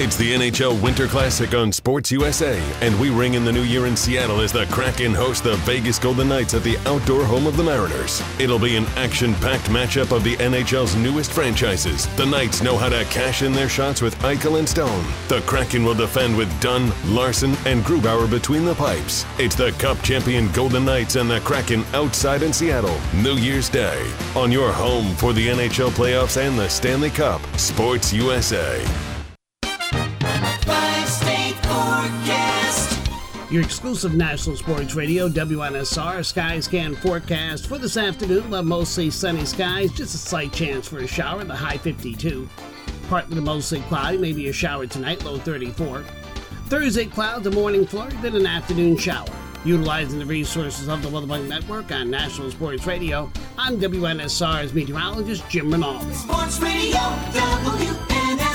It's the NHL Winter Classic on Sports USA, and we ring in the new year in Seattle as the Kraken host the Vegas Golden Knights at the outdoor home of the Mariners. It'll be an action packed matchup of the NHL's newest franchises. The Knights know how to cash in their shots with Eichel and Stone. The Kraken will defend with Dunn, Larsson, and Grubauer between the pipes. It's the Cup champion Golden Knights and the Kraken outside in Seattle, New Year's Day. On your home for the NHL playoffs and the Stanley Cup, Sports USA. Your exclusive national sports radio, WNSR Sky Scan forecast for this afternoon. We'll mostly sunny skies, just a slight chance for a shower, the high 52. Partly to mostly cloudy, maybe a shower tonight, low 34. Thursday, clouds, a morning flurry, then an afternoon shower. Utilizing the resources of the Weatherbug Network on National Sports Radio, I'm WNSR's meteorologist Jim Rinaldi. Sports Radio, WNSR.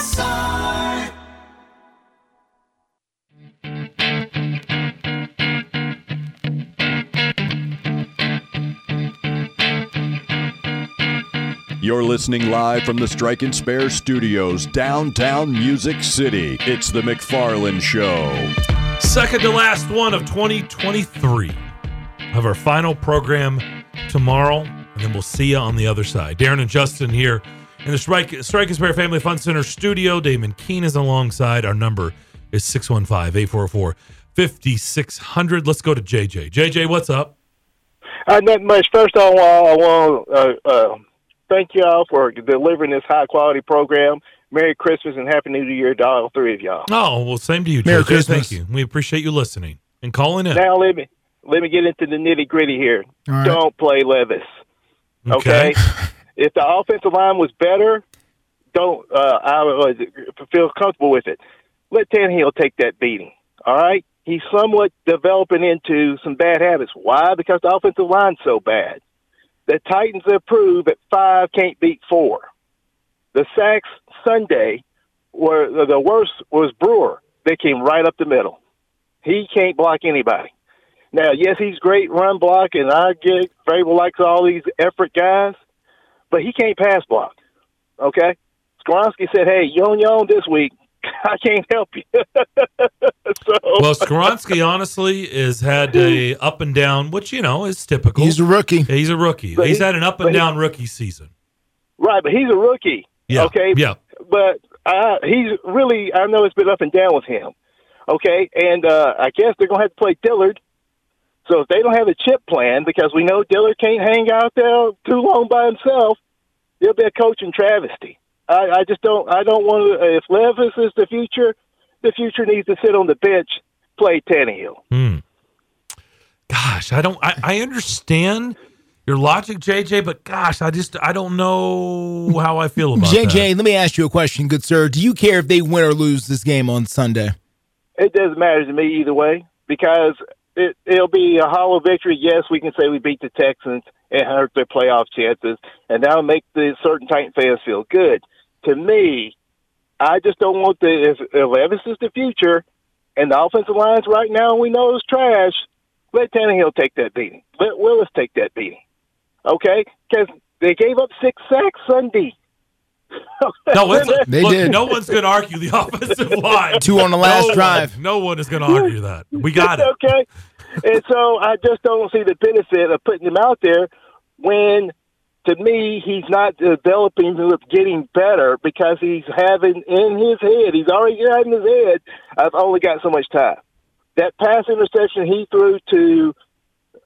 You're listening live from the Strike and Spare Studios, downtown Music City. It's the McFarland Show. Second to last one of 2023 of our final program tomorrow, and then we'll see you on the other side. Darren and Justin here in the Strike, Strike and Spare Family Fun Center studio. Damon Keene is alongside. Our number is 615 844 5600. Let's go to JJ. JJ, what's up? Uh, not much. First, I want, I want to thank y'all for delivering this high quality program. Merry Christmas and Happy New Year to all three of y'all. Oh, well, same to you, Merry JJ. Christmas. Thank you. We appreciate you listening and calling in. Now let me let me get into the nitty gritty here. All right. Don't play Levis. Okay. Okay. [laughs] if the offensive line was better, don't uh, I uh, feel comfortable with it. Let Tannehill take that beating. All right. He's somewhat developing into some bad habits. Why? Because the offensive line's so bad. The Titans have proved that five can't beat four. The sacks Sunday were the worst was Brewer. They came right up the middle. He can't block anybody. Now, yes, he's great run block, and I get Vrabel likes all these effort guys, but he can't pass block. Okay, Skoronski said, "Hey, yon yon this week, [laughs] I can't help you. [laughs] so, Well, Skoronski honestly has had a up and down, which you know is typical. He's a rookie. He's a rookie. But He's he- had an up but and he- down rookie season. right, but he's a rookie. Yeah. Okay. Yeah. But uh, he's really, I know it's been up and down with him. Okay. And uh, I guess they're going to have to play Dillard. So if they don't have a chip plan, because we know Dillard can't hang out there too long by himself, there'll be a coaching travesty. I, I just don't. I don't want to. If Levis is the future, the future needs to sit on the bench, play Tannehill. Hmm. Gosh, I don't. I, I understand your logic, JJ, but gosh, I just I don't know how I feel about it. JJ, that. let me ask you a question, good sir. Do you care if they win or lose this game on Sunday? It doesn't matter to me either way because it, it'll be a hollow victory. Yes, we can say we beat the Texans and hurt their playoff chances, and that'll make the certain Titan fans feel good. To me, I just don't want the if, if Levis is the future, and the offensive lines right now we know is trash. Let Tannehill take that beating. Let Willis take that beating. Okay, because they gave up six sacks Sunday. No, [laughs] it's, They look, did. no one's going to argue the [laughs] offensive [laughs] line. Two on the last No one- drive. no one is going to argue that. We got it. okay. And so I just don't see the benefit of putting him out there when, to me, he's not developing to getting better because he's having in his head, he's already got in his head, I've only got so much time. That pass interception he threw to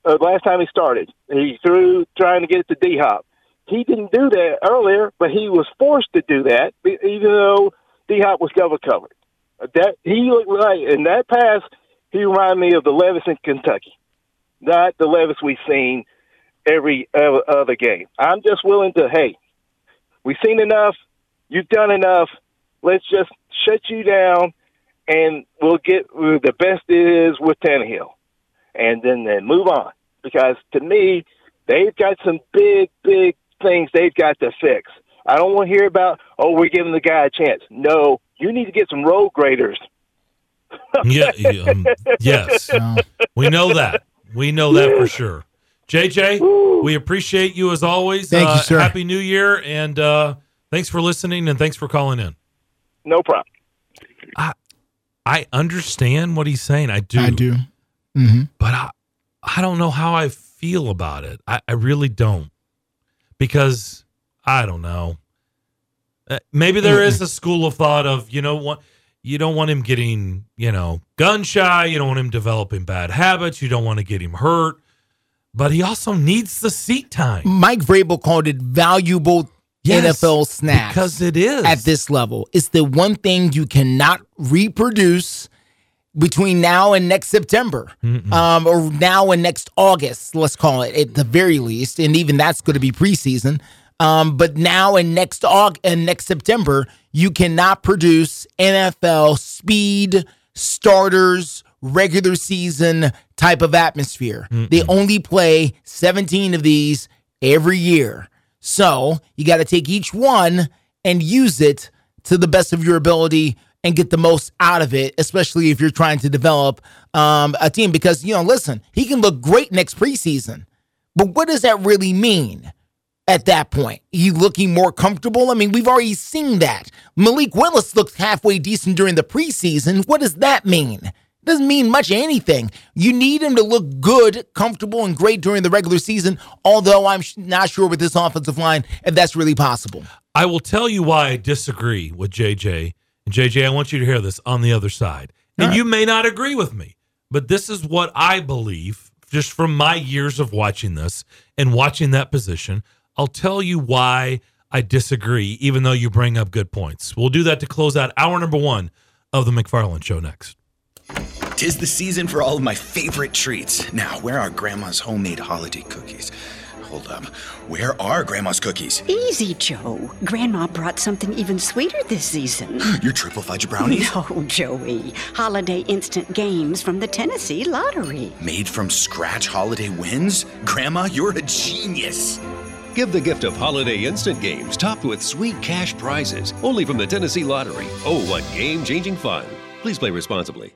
uh, last time he started, he threw trying to get it to D Hop. He didn't do that earlier, but he was forced to do that, even though D Hop was cover covered. That he looked like in that pass, he reminded me of the Levis in Kentucky, not the Levis we've seen every uh, other game. I'm just willing to, hey, we've seen enough, you've done enough. Let's just shut you down, and we'll get the best is with Tannehill, and then then move on. Because to me, they've got some big, big things they've got to fix. I don't want to hear about, oh, we're giving the guy a chance. No, you need to get some road graders. Yeah, yeah, um, [laughs] yes, we know that. We know that for sure. JJ, we appreciate you as always. Thank you, Uh, sir. Happy New Year, and uh, thanks for listening, and thanks for calling in. No problem. I understand what he's saying. I do. I do. Mm-hmm. but I, I don't know how I feel about it. I, I really don't because I don't know. Uh, maybe there is a school of thought of you know what you don't want him getting you know gun shy. You don't want him developing bad habits. You don't want to get him hurt. But he also needs the seat time. Mike Vrabel called it valuable Yes, NFL snaps because it is at this level. It's the one thing you cannot reproduce between now and next September, um, or now and next August. Let's call it at the very least, and even that's going to be preseason. Um, but now and next Aug and next September, you cannot produce NFL speed starters, regular season type of atmosphere. They only play 17 of these every year. So you got to take each one and use it to the best of your ability and get the most out of it, especially if you're trying to develop um, a team. Because, you know, listen, he can look great next preseason, but what does that really mean? At that point, he looking more comfortable. I mean, we've already seen that. Malik Willis looked halfway decent during the preseason. What does that mean? Doesn't mean much anything. You need him to look good, comfortable, and great during the regular season. Although I'm not sure with this offensive line if that's really possible. I will tell you why I disagree with JJ. And JJ, I want you to hear this on the other side. And you may not agree with me, but this is what I believe just from my years of watching this and watching that position. I'll tell you why I disagree, even though you bring up good points. We'll do that to close out hour number one of the McFarland Show next. Tis the season for all of my favorite treats. Now, where are Grandma's homemade holiday cookies? Hold up. Where are Grandma's cookies? Easy, Joe. Grandma brought something even sweeter this season. [gasps] Your triple fudge brownies? No, Joey. Holiday instant games from the Tennessee Lottery. Made from scratch holiday wins? Grandma, you're a genius. Give the gift of holiday instant games topped with sweet cash prizes only from the Tennessee Lottery. Oh, what game changing fun! Please play responsibly.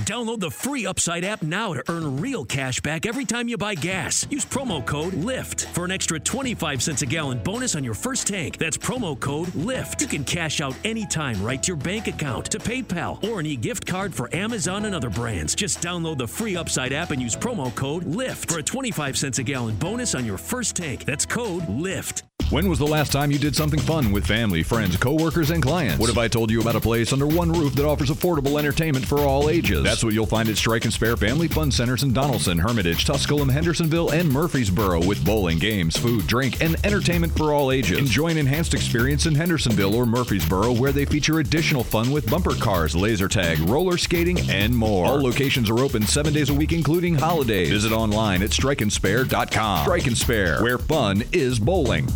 Download the free Upside app now to earn real cash back every time you buy gas. Use promo code LIFT for an extra 25 cents a gallon bonus on your first tank. That's promo code LIFT. You can cash out anytime right to your bank account, to PayPal, or an e gift card for Amazon and other brands. Just download the free Upside app and use promo code LIFT for a 25 cents a gallon bonus on your first tank. That's code LIFT. When was the last time you did something fun with family, friends, coworkers, and clients? What if I told you about a place under one roof that offers affordable entertainment for all ages? That's what you'll find at Strike and Spare Family Fun Centers in Donelson, Hermitage, Tusculum, Hendersonville, and Murfreesboro with bowling, games, food, drink, and entertainment for all ages. Enjoy an enhanced experience in Hendersonville or Murfreesboro where they feature additional fun with bumper cars, laser tag, roller skating, and more. All locations are open seven days a week, including holidays. Visit online at strikeandspare.com. Strike and Spare, where fun is bowling.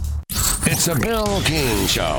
It's a Bill King Show.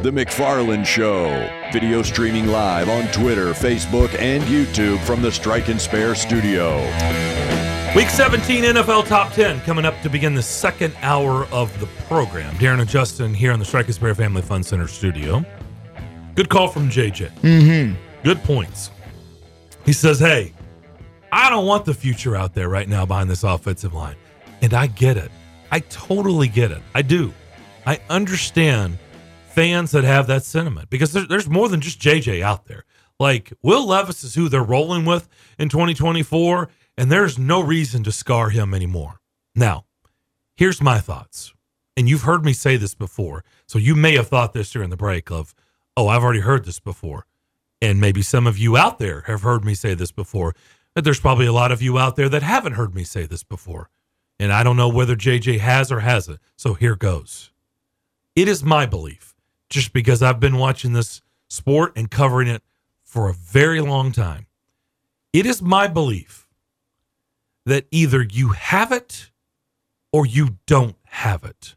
The McFarland Show. Video streaming live on Twitter, Facebook, and YouTube from the Strike and Spare studio. Week 17 NFL Top 10 coming up to begin the second hour of the program. Darren and Justin here in the Strike and Spare Family Fun Center studio. Good call from JJ. Mm-hmm. Good points. He says, Hey, I don't want the future out there right now behind this offensive line. And I get it. I totally get it. I do. I understand fans that have that sentiment because there, there's more than just JJ out there. Like Will Levis is who they're rolling with in 2024, and there's no reason to scar him anymore. Now, here's my thoughts. And you've heard me say this before. So you may have thought this during the break of, oh, I've already heard this before. And maybe some of you out there have heard me say this before. But there's probably a lot of you out there that haven't heard me say this before. And I don't know whether JJ has or hasn't. So here goes. It is my belief just because I've been watching this sport and covering it for a very long time. It is my belief that either you have it or you don't have it.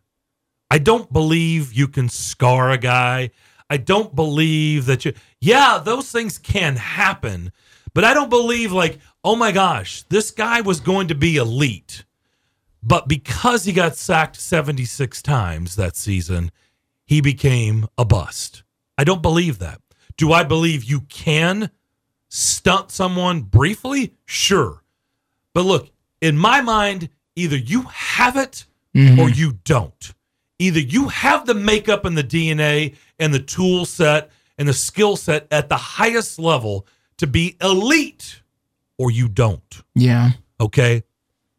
I don't believe you can scar a guy. I don't believe that you, yeah, those things can happen, but I don't believe, like, oh my gosh, this guy was going to be elite. But because he got sacked 76 times that season, he became a bust. I don't believe that. Do I believe you can stunt someone briefly? Sure. But look, in my mind, either you have it Mm-hmm. or you don't. Either you have the makeup and the DNA and the tool set and the skill set at the highest level to be elite, or you don't. Yeah. Okay?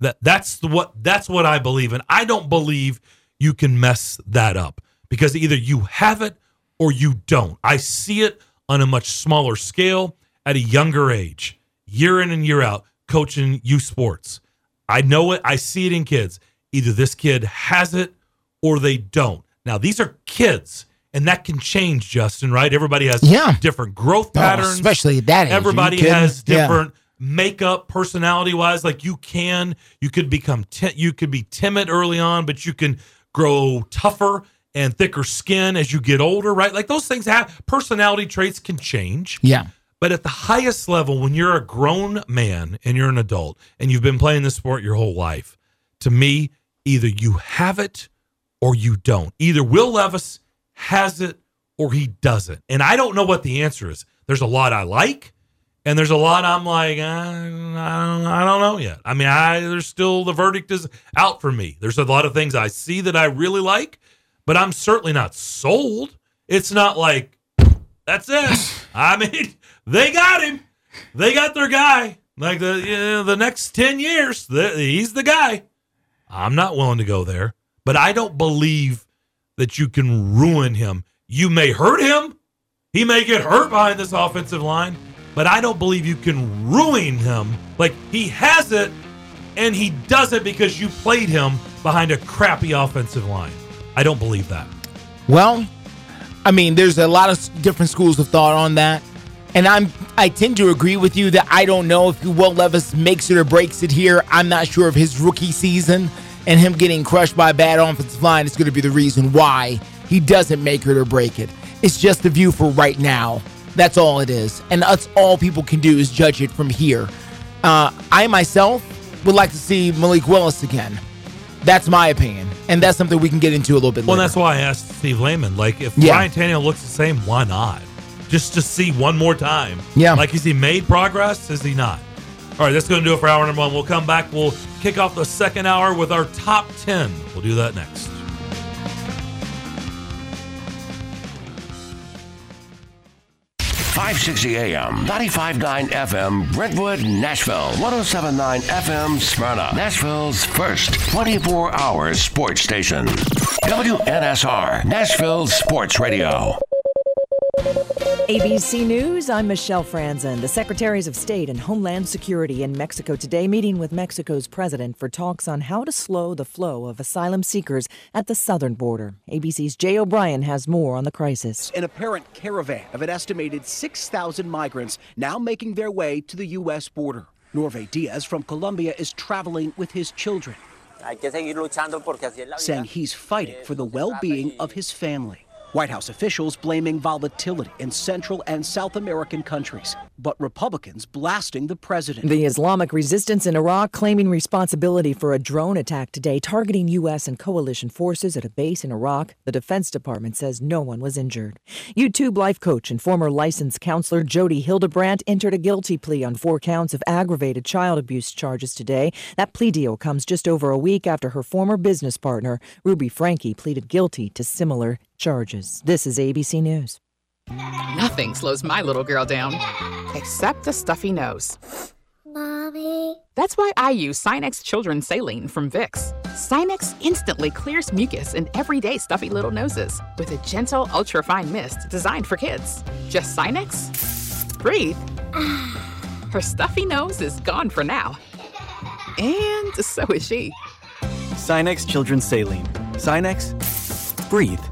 That that's the, what that's what I believe and I don't believe you can mess that up because either you have it or you don't. I see it on a much smaller scale at a younger age, year in and year out, coaching youth sports. I know it, I see it in kids. Either this kid has it or they don't. Now, these are kids, and that can change, Justin, right? Everybody has Yeah. different growth Oh, patterns. especially at that age. Everybody has Yeah. different makeup personality wise like you can you could become ti- you could be timid early on but you can grow tougher and thicker skin as you get older right like those things have personality traits can change Yeah. but at the highest level, when you're a grown man and you're an adult and you've been playing this sport your whole life, to me, either you have it or you don't. Either Will Levis has it or he doesn't. And I don't know what the answer is. There's a lot I like, and there's a lot I'm like, uh, I, don't, I don't know yet. I mean, I there's still the verdict is out for me. There's a lot of things I see that I really like, but I'm certainly not sold. It's not like that's it. [laughs] I mean, they got him. They got their guy. Like the you know, the next ten years, the, he's the guy. I'm not willing to go there, but I don't believe that you can ruin him. You may hurt him. He may get hurt behind this offensive line, but I don't believe you can ruin him. Like he has it, and he does it because you played him behind a crappy offensive line. I don't believe that. Well, I mean, there's a lot of different schools of thought on that. And I'm I tend to agree with you that I don't know if Will Levis makes it or breaks it here. I'm not sure if his rookie season and him getting crushed by a bad offensive line is going to be the reason why he doesn't make it or break it. It's just the view for right now. That's all it is. And that's all people can do is judge it from here. Uh, I myself would like to see Malik Willis again. That's my opinion. And that's something we can get into a little bit later. Well, later. that's why I asked Steve Layman. Like, if Yeah. Ryan Tannehill looks the same, why not? Just to see one more time. Yeah. Like, has he made progress? Is he not? All right, that's going to do it for hour number one. We'll come back. We'll kick off the second hour with our top 10. We'll do that next. Five sixty AM, 95.9 FM, Brentwood, Nashville, 107.9 FM, Smyrna, Nashville's first 24 hour sports station. WNSR, Nashville Sports Radio. ABC News, I'm Michelle Franzen. The Secretaries of State and Homeland Security in Mexico today meeting with Mexico's president for talks on how to slow the flow of asylum seekers at the southern border. ABC's Jay O'Brien has more on the crisis. An apparent caravan of an estimated 6,000 migrants now making their way to the U.S. border. Norve Diaz from Colombia is traveling with his children, saying he's fighting for the well being of his family. White House officials blaming volatility in Central and South American countries, but Republicans blasting the president. The Islamic resistance in Iraq claiming responsibility for a drone attack today targeting U.S. and coalition forces at a base in Iraq. The Defense Department says no one was injured. YouTube life coach and former licensed counselor Jodi Hildebrandt entered a guilty plea on four counts of aggravated child abuse charges today. That plea deal comes just over a week after her former business partner, Ruby Franke, pleaded guilty to similar charges. This is ABC News. Nothing slows my little girl down except a stuffy nose. Mommy. That's why I use Sinex Children's Saline from Vicks. Sinex instantly clears mucus in everyday stuffy little noses with a gentle, ultra-fine mist designed for kids. Just Sinex? Breathe. [sighs] Her stuffy nose is gone for now. And so is she. Sinex Children's Saline. Sinex, breathe.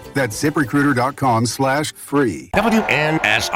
That's ziprecruiter.com slash free. WNSR,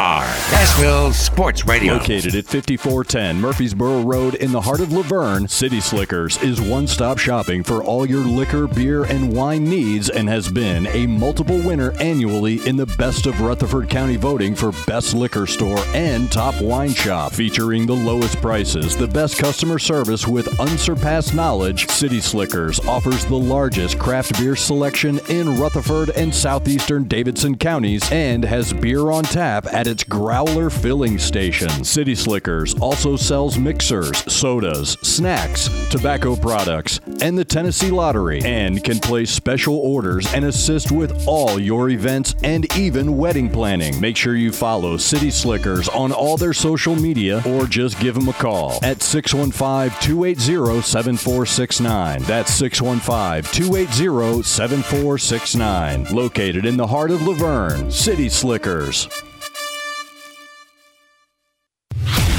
Nashville Sports Radio. Located at 5410 Murfreesboro Road in the heart of La Vergne, City Slickers is one stop shopping for all your liquor, beer, and wine needs and has been a multiple winner annually in the Best of Rutherford County voting for Best Liquor Store and Top Wine Shop. Featuring the lowest prices, the best customer service with unsurpassed knowledge, City Slickers offers the largest craft beer selection in Rutherford and southeastern Davidson counties and has beer on tap at its Growler filling station. City Slickers also sells mixers, sodas, snacks, tobacco products, and the Tennessee Lottery, and can place special orders and assist with all your events and even wedding planning. Make sure you follow City Slickers on all their social media or just give them a call at 615 280 7469. That's 615 280 7469. Located in the heart of La Vergne, City Slickers.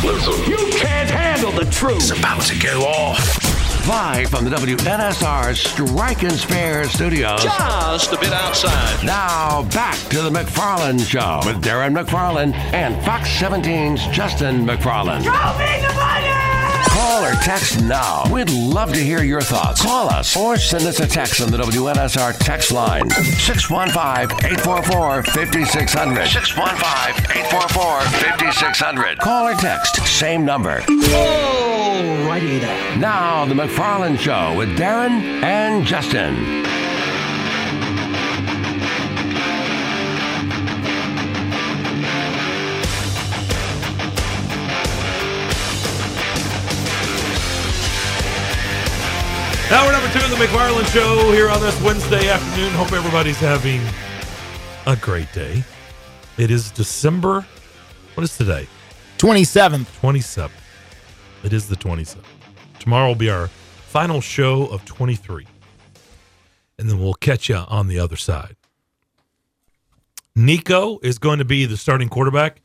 You can't handle the truth. It's about to go off. Live from the WNSR Strike and Spare studios. Just a bit outside. Now back to the McFarland Show with Darren McFarland and Fox 17's Justin McFarland. Call or text now. We'd love to hear your thoughts. Call us or send us a text on the WNSR text line 615 844 5600. 615 844 5600. Call or text, same number. Alrighty then. Now, the McFarland Show with Darren and Justin. Hour number two of the McFarland Show here on this Wednesday afternoon. Hope everybody's having a great day. It is December. What is today? 27th. 27th. It is the 27th. Tomorrow will be our final show of 23. And then we'll catch you on the other side. Nico is going to be the starting quarterback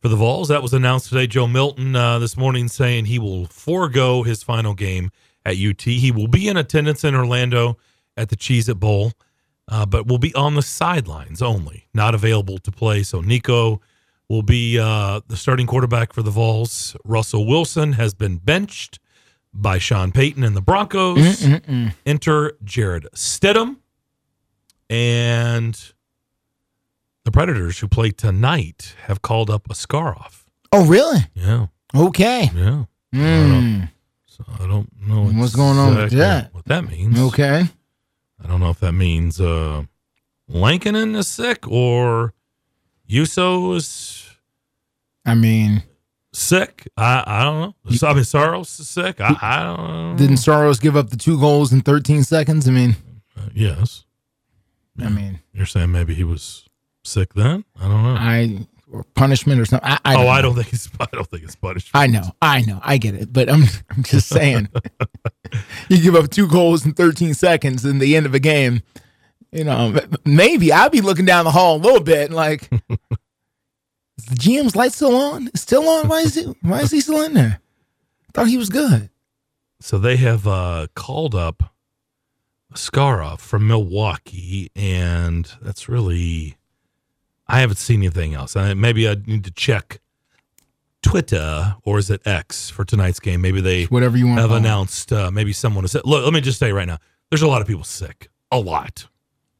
for the Vols. That was announced today. Joe Milton uh, this morning saying he will forego his final game at UT. He will be in attendance in Orlando at the Cheez-It Bowl, uh, but will be on the sidelines only, not available to play. So Nico will be uh, the starting quarterback for the Vols. Russell Wilson has been benched by Sean Payton and the Broncos. Mm-mm-mm. Enter Jarrett Stidham and the Predators, who play tonight, have called up Askarov. Oh, really? Yeah. Okay. Yeah. Mm. So I don't know What's going on with that? What that means? Okay. I don't know if that means uh, Lankinen is sick or Juuse is I mean, sick. I I don't know. I mean, Saros is sick. I, I don't know. didn't Saros give up the two goals in 13 seconds? I mean, Uh, yes. I mean, You're saying maybe he was sick then? I don't know. I or punishment or something. I, I oh, don't I don't think it's. I don't think it's punishment. I know, I know, I get it, but I'm, [laughs] I'm just saying, [laughs] you give up two goals in 13 seconds in the end of a game. You know, maybe I'd be looking down the hall a little bit, and like, [laughs] is the GM's light still on? It's still on? Why is it? Why is he still in there? Thought he was good. So they have uh, called up Scarov from Milwaukee, and that's really. I haven't seen anything else. I, maybe I need to check Twitter or is it X for tonight's game. Maybe they Whatever you want. have announced. Uh, maybe someone is. Look, let me just say right now. There's a lot of people sick. A lot.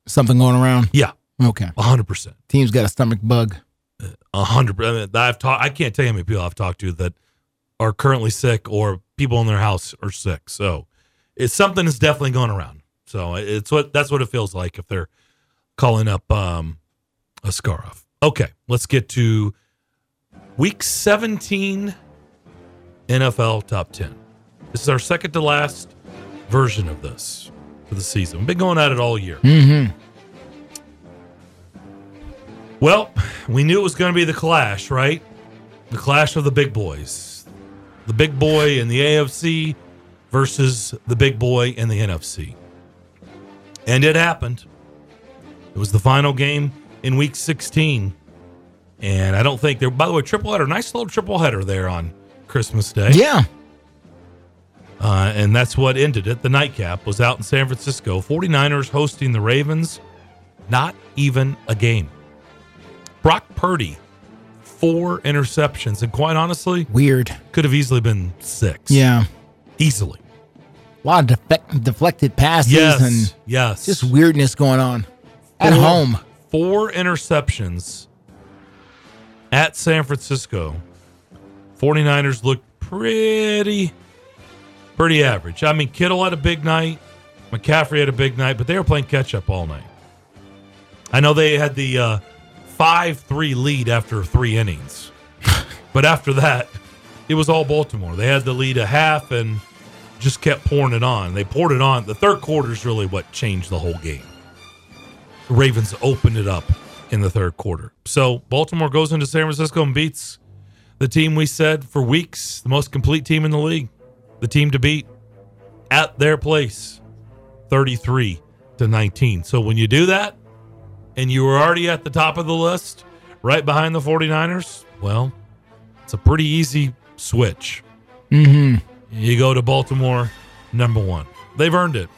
Something going around. Yeah, Okay. hundred percent. Team's got a stomach bug. A hundred. percent. I've talked. I can't tell you how many people I've talked to that are currently sick or people in their house are sick. So it's something that's definitely going around. So it's what that's what it feels like if they're calling up um, Askarov. Okay, let's get to week 17 NFL top 10. This is our second to last version of this for the season. We've been going at it all year. Mm-hmm. Well, we knew it was going to be the clash, right? The clash of the big boys. The big boy in the AFC versus the big boy in the NFC. And it happened. It was the final game in week 16. And I don't think there, by the way, triple header, nice little triple header there on Christmas Day. Yeah. Uh, and that's what ended it. The nightcap was out in San Francisco. 49ers hosting the Ravens. Not even a game. Brock Purdy, four interceptions, and quite honestly, Weird. could have easily been six. Yeah. Easily. A lot of defect, deflected passes Yes. and yes. just weirdness going on at Four- home. Four interceptions at San Francisco. 49ers looked pretty pretty average. I mean, Kittle had a big night, McCaffrey had a big night, but they were playing catch up all night. I know they had the uh, 5-3 lead after 3 innings. [laughs] but after that, it was all Baltimore. They had the lead a half and just kept pouring it on. They poured it on. The third quarter is really what changed the whole game. Ravens opened it up in the third quarter. So Baltimore goes into San Francisco and beats the team we said for weeks, the most complete team in the league, the team to beat at their place, 33 to 19. So when you do that and you were already at the top of the list, right behind the 49ers, well, it's a pretty easy switch. Mm-hmm. You go to Baltimore, number one. They've earned it.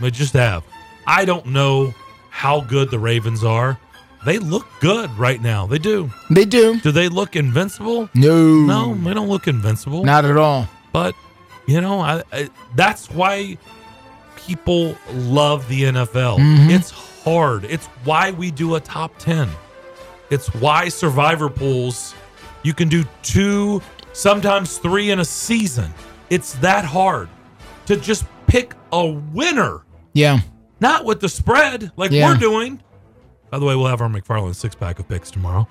They just have. I don't know how good the Ravens are. They look good right now. They do. They do. Do they look invincible? No. No, they don't look invincible. Not at all. But, you know, I, I that's why people love the NFL. Mhm. It's hard. It's why we do a top 10. It's why survivor pools you can do two, sometimes three in a season. It's that hard to just pick a winner, Yeah. Not with the spread like Yeah. we're doing. By the way, we'll have our McFarland six pack of picks tomorrow.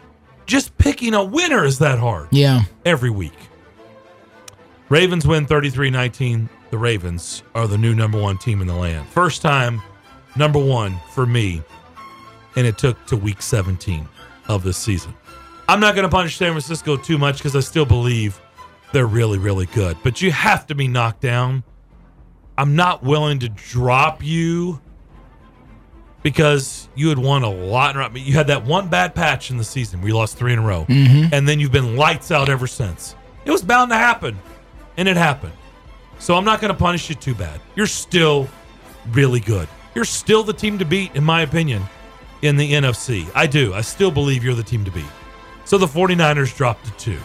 Just picking a winner is that hard Yeah. every week. Ravens win 33 19. The Ravens are the new number one team in the land. First time number one for me, and it took to week 17 of this season. I'm not going to punish San Francisco too much because I still believe they're really, really good. But you have to be knocked down. I'm not willing to drop you because you had won a lot. in. You had that one bad patch in the season where you lost three in a row, Mhm. and then you've been lights out ever since. It was bound to happen, and it happened. So I'm not going to punish you too bad. You're still really good. You're still the team to beat, in my opinion, in the NFC. I do. I still believe you're the team to beat. So the 49ers dropped to two.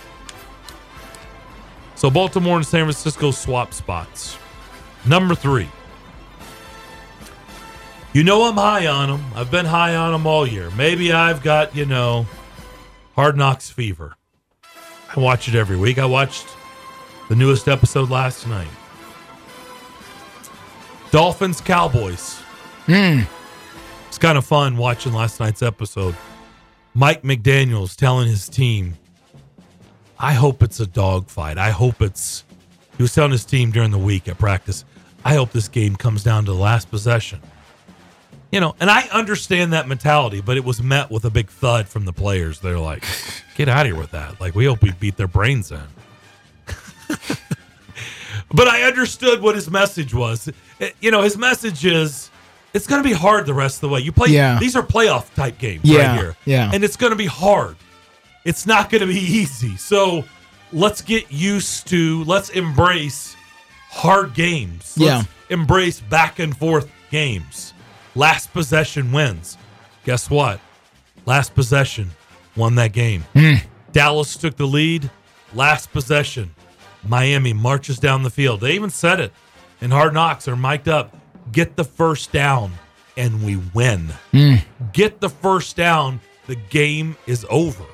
So Baltimore and San Francisco swap spots. Number three. You know I'm high on them. I've been high on them all year. Maybe I've got, you know, hard knocks fever. I watch it every week. I watched the newest episode last night. Dolphins Cowboys. Hmm. It's kind of fun watching last night's episode. Mike McDaniels telling his team, I hope it's a dogfight. I hope it's. He was telling his team during the week at practice, I hope this game comes down to the last possession. You know, and I understand that mentality, but it was met with a big thud from the players. They're like, get out of here with that. Like, we hope we beat their brains in. [laughs] but I understood what his message was. It- you know, his message is it's going to be hard the rest of the way. You play, Yeah. these are playoff type games Yeah, right here. yeah. And it's going to be hard. It's not going to be [laughs] easy. So let's get used to, let's embrace hard games. Let's embrace back and forth games. Last possession wins. Guess what? Last possession won that game. Hmm. Dallas took the lead. Last possession. Miami marches down the field. They even said it in Hard Knocks. They're mic'd up. Get the first down, and we win. Hmm. Get the first down. The game is over.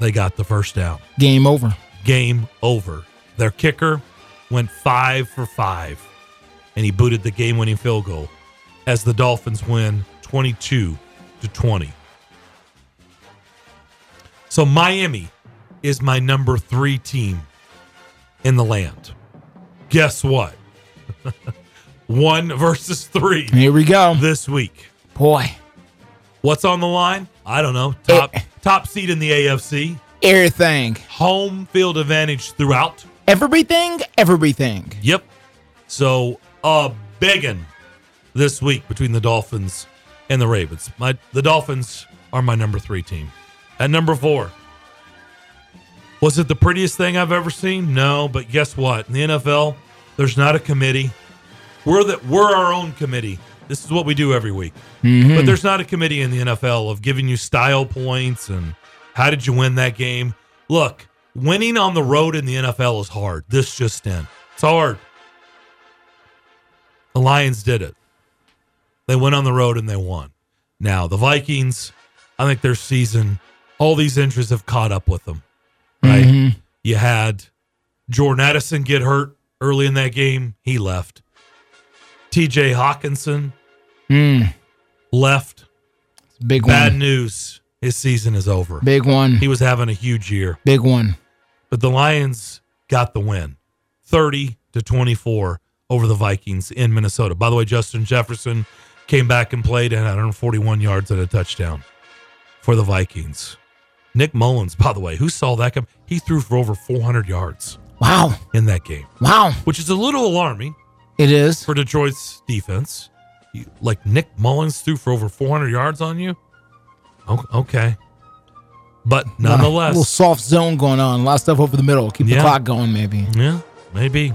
They got the first down. Game over. Game over. Their kicker went five for five, and he booted the game winning field goal as the Dolphins win 22 to 20. So Miami is my number three team in the land. Guess what? [laughs] One versus three. Here we go. This week. Boy. What's on the line? I don't know. Top eh. top seed in the AFC. Everything. Home field advantage throughout. Everything. Everything. Yep. So a biggin this week between the Dolphins and the Ravens. My the Dolphins are my number three team. At number four. Was it the prettiest thing I've ever seen? No, but guess what? In the NFL, there's not a committee. We're the we're our own committee. This is what we do every week. Mhm. But there's not a committee in the NFL of giving you style points and how did you win that game. Look, winning on the road in the NFL is hard. This just in. It's hard. The Lions did it. They went on the road and they won. Now, the Vikings, I think their season, all these injuries have caught up with them. Right? Mhm. You had Jordan Addison get hurt early in that game. He left. TJ Hockenson Mm. left. Big Bad one. news. His season is over. Big one. He was having a huge year. Big one. But the Lions got the win 30 to 24 over the Vikings in Minnesota. By the way, Justin Jefferson came back and played and had 141 yards and a touchdown for the Vikings. Nick Mullens, by the way, who saw that come? He threw for over 400 yards. Wow. In that game. Wow. Which is a little alarming It is. for Detroit's defense. You, like Nick Mullens threw for over 400 yards on you? Okay. But A nonetheless. little soft zone going on. A lot of stuff over the middle. Keep the Yeah. clock going, maybe. Yeah, maybe.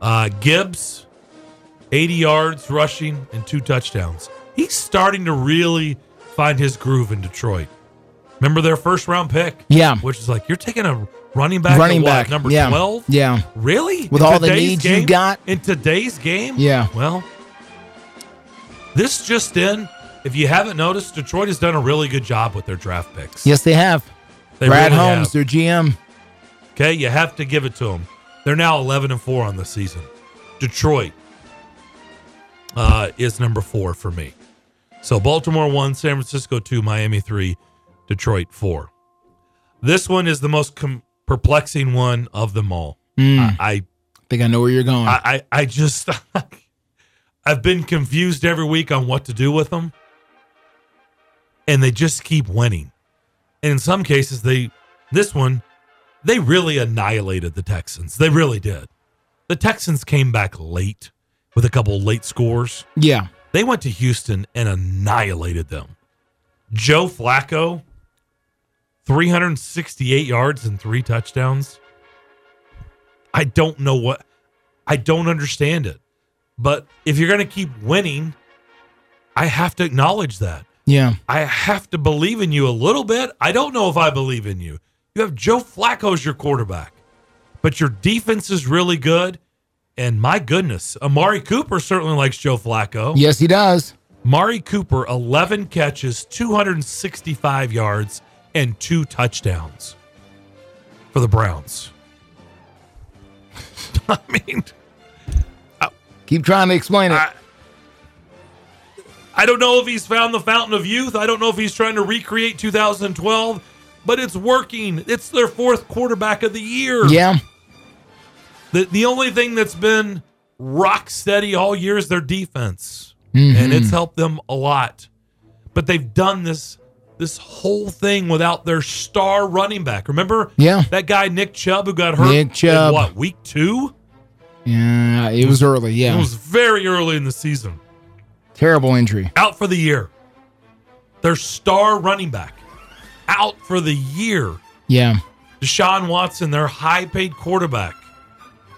Uh, Gibbs, 80 yards rushing and two touchdowns. He's starting to really find his groove in Detroit. Remember their first round pick? Yeah. Which is like, you're taking a running back, Running what, back. number yeah. 12? Yeah. Really? With In all the needs game? you got. In today's game? Yeah. Well, this just in, if you haven't noticed, Detroit has done a really good job with their draft picks. Yes, they have. They Brad really Holmes, have. their GM. Okay, you have to give it to them. They're now 11 and 4 on the season. Detroit uh, is number four for me. So Baltimore 1, San Francisco 2, Miami 3, Detroit 4. This one is the most com- perplexing one of them all. Mm. I, think I know where you're going. I, I, I just, [laughs] I've been confused every week on what to do with them. And they just keep winning. And in some cases, they, this one, they really annihilated the Texans. They really did. The Texans came back late with a couple late scores. yeah. They went to Houston and annihilated them. Joe Flacco, 368 yards and three touchdowns. I don't know what, I don't understand it. But if you're going to keep winning, I have to acknowledge that. Yeah. I have to believe in you a little bit. I don't know if I believe in you. You have Joe Flacco as your quarterback, but your defense is really good. And my goodness, Amari Cooper certainly likes Joe Flacco. Yes, he does. Amari Cooper, 11 catches, 265 yards, and two touchdowns for the Browns. [laughs] I mean, Keep trying to explain it. I, I don't know if he's found the fountain of youth. I don't know if he's trying to recreate 2012, but it's working. It's their fourth quarterback of the year. yeah. The the only thing that's been rock steady all year is their defense. Mhm. And it's helped them a lot. But they've done this this whole thing without their star running back. Remember? Yeah. That guy Nick Chubb who got hurt Nick in Chubb. what, week 2? Yeah. It was early. Yeah. It was very early in the season. Terrible injury. Out for the year. Their star running back. Out for the year. Yeah. Deshaun Watson, their high-paid quarterback.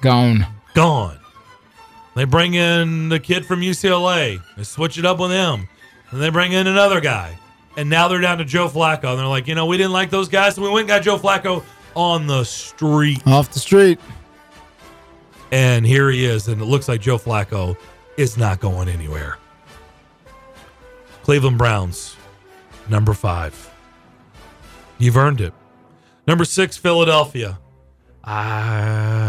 Gone. gone. They bring in the kid from UCLA. They switch it up with him. And they bring in another guy. And now they're down to Joe Flacco. And they're like, you know, we didn't like those guys, so we went and got Joe Flacco on the street. Off the street. And here he is. And it looks like Joe Flacco is not going anywhere. Cleveland Browns, number five. You've earned it. Number six, Philadelphia. I'm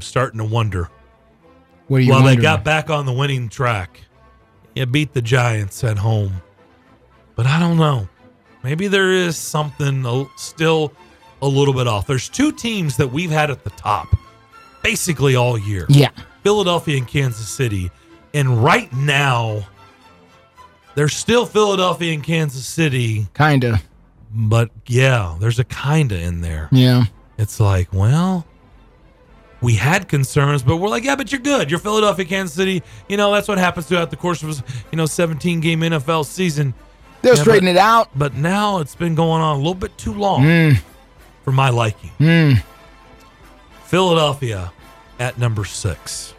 starting to wonder. What are you well, they got back on the winning track. You beat the Giants at home. But I don't know. Maybe there is something still a little bit off. There's two teams that we've had at the top basically all year. Yeah. Philadelphia and Kansas City. And right now, they're still Philadelphia and Kansas City. Kinda. But yeah, there's a kinda in there. Yeah. It's like, well, we had concerns, but we're like, yeah, but you're good. You're Philadelphia, Kansas City. You know, that's what happens throughout the course of you know, 17 game NFL season. They'll Yeah, straighten but- it out. But now it's been going on a little bit too long Mm. for my liking. Mm. Philadelphia at number six.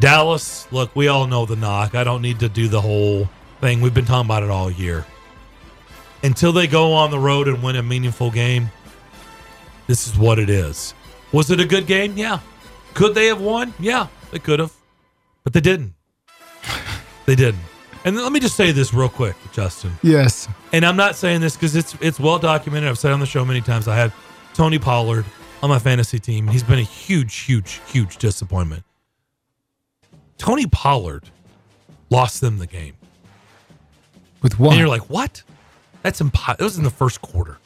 Dallas, look, we all know the knock. I don't need to do the whole thing. We've been talking about it all year. Until they go on the road and win a meaningful game, this is what it is. Was it a good game? Yeah. Could they have won? Yeah, they could have. But they didn't. [laughs] they didn't. And let me just say this real quick, Justin. Yes. And I'm not saying this because it's it's well documented. I've said it on the show many times. I have Tony Pollard on my fantasy team. He's been a huge, huge, huge disappointment. Tony Pollard lost them the game. With what? And you're like, what? That's impossible. It was in the first quarter.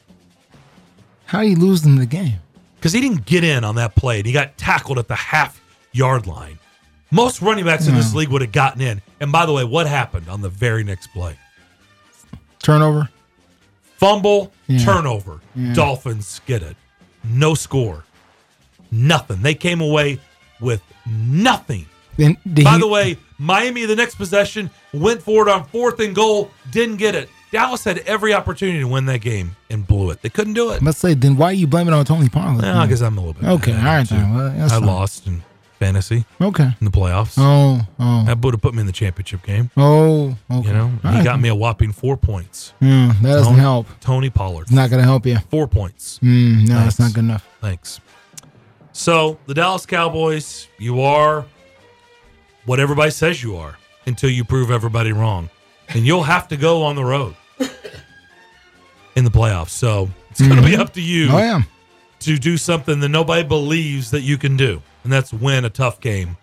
How are you losing the game? Because he didn't get in on that play and he got tackled at the half yard line. Most running backs in this league would have gotten in. And by the way, what happened on the very next play? Turnover. Fumble, Yeah. turnover. Yeah. Dolphins get it. No score. Nothing. They came away with nothing. Then By he- the way, Miami, the next possession, went for it on fourth and goal, didn't get it. Dallas had every opportunity to win that game and blew it. They couldn't do it. Let's say, then why are you blaming it on Tony Pollard? No, because I'm a little bit. Okay, all right then. Well, that's I fine. lost in fantasy Okay. in the playoffs. Oh, oh, That would have put me in the championship game. oh. Okay. You know, All he right got me a whopping four points. Yeah, that doesn't Tony- help. Tony Pollard. It's not going to help you. Four points. Mm, no, it's Thanks. not good enough. Thanks. So the Dallas Cowboys, you are what everybody says you are until you prove everybody wrong, and you'll have to go on the road in the playoffs. So it's going to be Mhm. up to you Oh, to do something that nobody believes that you can do, and that's win a tough game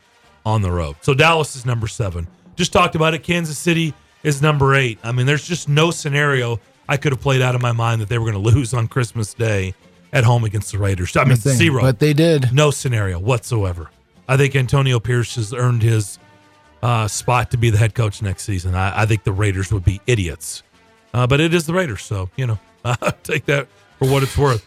on the road. So Dallas is number seven. Just talked about it. Kansas City is number eight. I mean, there's just no scenario I could have played out of my mind that they were going [laughs] to lose on Christmas Day at home against the Raiders. I mean, That's the thing, zero. But they did. No scenario whatsoever. I think Antonio Pierce has earned his uh, spot to be the head coach next season. I, I think the Raiders would be idiots, uh, but it is the Raiders, so you know, [laughs] take that for what it's worth.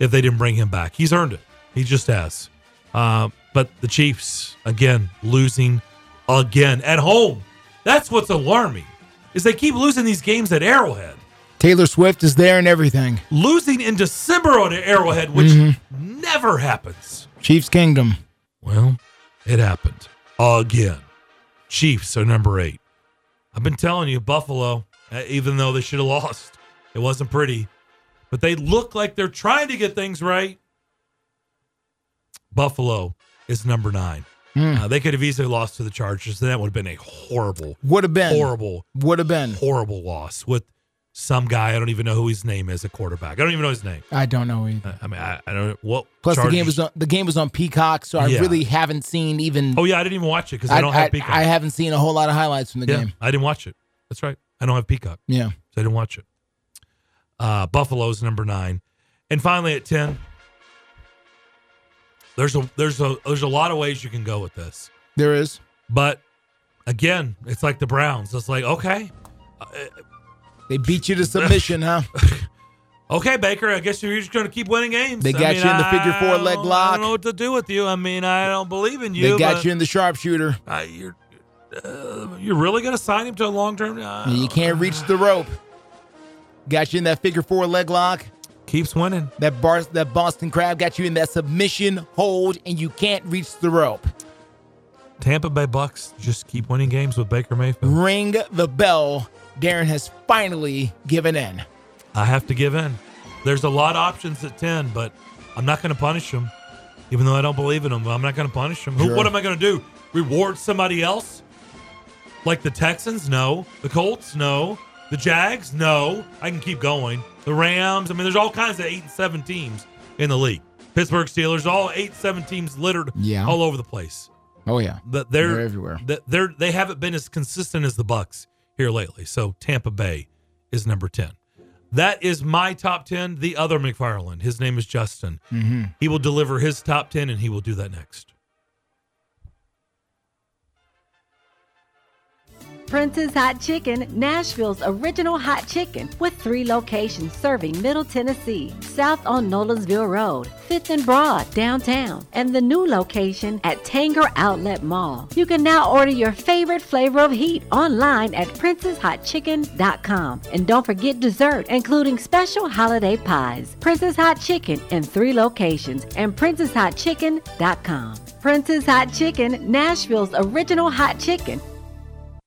If they didn't bring him back, he's earned it. He just has. Uh, but the Chiefs again losing again at home. That's what's alarming. Is they keep losing these games at Arrowhead. Taylor Swift is there and everything. Losing in December on Arrowhead, which Mhm. never happens. Chiefs Kingdom. Well, it happened again. Chiefs are number eight. I've been telling you, Buffalo, uh, even though they should have [laughs] lost, it wasn't pretty, but they look like they're trying to get things right. Buffalo is number nine. Hmm. Uh, they could have easily lost to the Chargers. That would have been a horrible, Would have been. horrible, Would have been. horrible loss with some guy. I don't even know who his name is. A quarterback. I don't even know his name. I don't know either. I mean, I, I don't. What? Plus, the game was on, the game was on Peacock, so I Yeah. really haven't seen even. Oh yeah, I didn't even watch it because I, I, don't have Peacock. I haven't seen a whole lot of highlights from the yeah, game. I didn't watch it. That's right. I don't have Peacock. Yeah. So I didn't watch it. Uh, Buffalo's number nine, and finally at ten. There's a there's a there's a lot of ways you can go with this, There is. but again, it's like the Browns. It's like okay, They beat you to submission, huh? [laughs] okay, Baker. I guess you're just going to keep winning games. They I got mean, you in the figure four leg don't- I don't know what to do with you. I mean, I don't believe in you. They got you in the sharpshooter. Uh, you're uh, you're really going to sign him to a long term? Uh, You can't reach the rope. Got you in that figure four leg lock. keeps winning. That bar, that Boston crab got you in that submission hold, and you can't reach the rope. Tampa Bay Bucks just keep winning games with Baker Mayfield. Ring the bell. Darren has finally given in. I have to give in. There's a lot of options at 10, but I'm not going to punish them. Even though I don't believe in them, I'm not going to punish them. Who, Sure. what am I going to do? Reward somebody else? Like the Texans? No. The Colts? No. The Jags? No. I can keep going. The Rams? I mean, there's all kinds of 8 and 7 teams in the league. Pittsburgh Steelers, all 8 7 teams littered Yeah. all over the place. Oh yeah, But they're, They're everywhere. They're they haven't been as consistent as the Bucks here lately. So Tampa Bay is number ten. That is my top ten. The other McFarland, his name is Justin. Mm-hmm. He will deliver his top ten, and he will do that next. Prince's Hot Chicken, Nashville's original hot chicken, with three locations serving Middle Tennessee, south on Nolensville Road, 5th and Broad, downtown, and the new location at Tanger Outlet Mall. You can now order your favorite flavor of heat online at princesshotchicken.com. And don't forget dessert, including special holiday pies. Prince's Hot Chicken in three locations and princesshotchicken.com. Prince's Hot Chicken, Nashville's original hot chicken.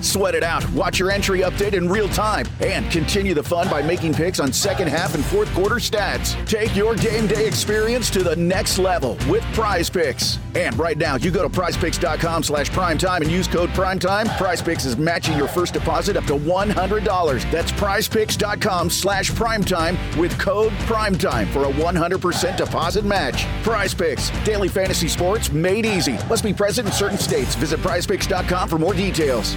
Sweat it out. Watch your entry update in real time and continue the fun by making picks on second half and fourth quarter stats. Take your game day experience to the next level with Prize Picks. And right now, you go to prizepicks.com slash primetime and use code primetime. Prize Picks is matching your first deposit up to $100. That's prizepicks.com slash primetime with code primetime for a 100% deposit match. Prize Picks, daily fantasy sports made easy. Must be present in certain states. Visit prizepicks.com for more details.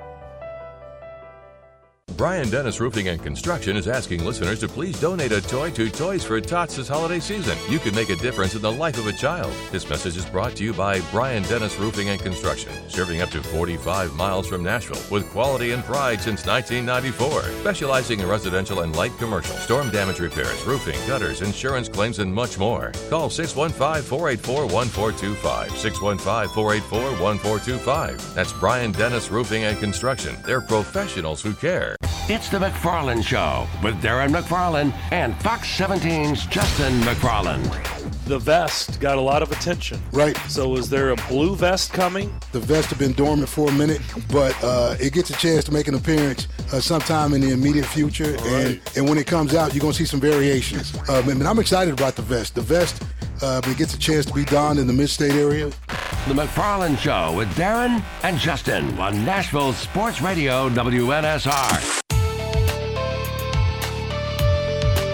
Brian Dennis Roofing and Construction is asking listeners to please donate a toy to Toys for Tots this holiday season. You can make a difference in the life of a child. This message is brought to you by Brian Dennis Roofing and Construction, serving up to 45 miles from Nashville with quality and pride since 1994. Specializing in residential and light commercial, storm damage repairs, roofing, gutters, insurance claims, and much more. Call 615 484 1425. 615 484 1425. That's Brian Dennis Roofing and Construction. They're professionals who care. It's the McFarland Show with Darren McFarland and Fox 17's Justin McFarland. The vest got a lot of attention. Right. So is there a blue vest coming? The vest have been dormant for a minute, but uh, it gets a chance to make an appearance uh, sometime in the immediate future. And, and when it comes out, you're going to see some variations. Um, and I'm excited about the vest. The vest uh, it gets a chance to be donned in the mid-state area. The McFarland Show with Darren and Justin on Nashville Sports Radio WNSR.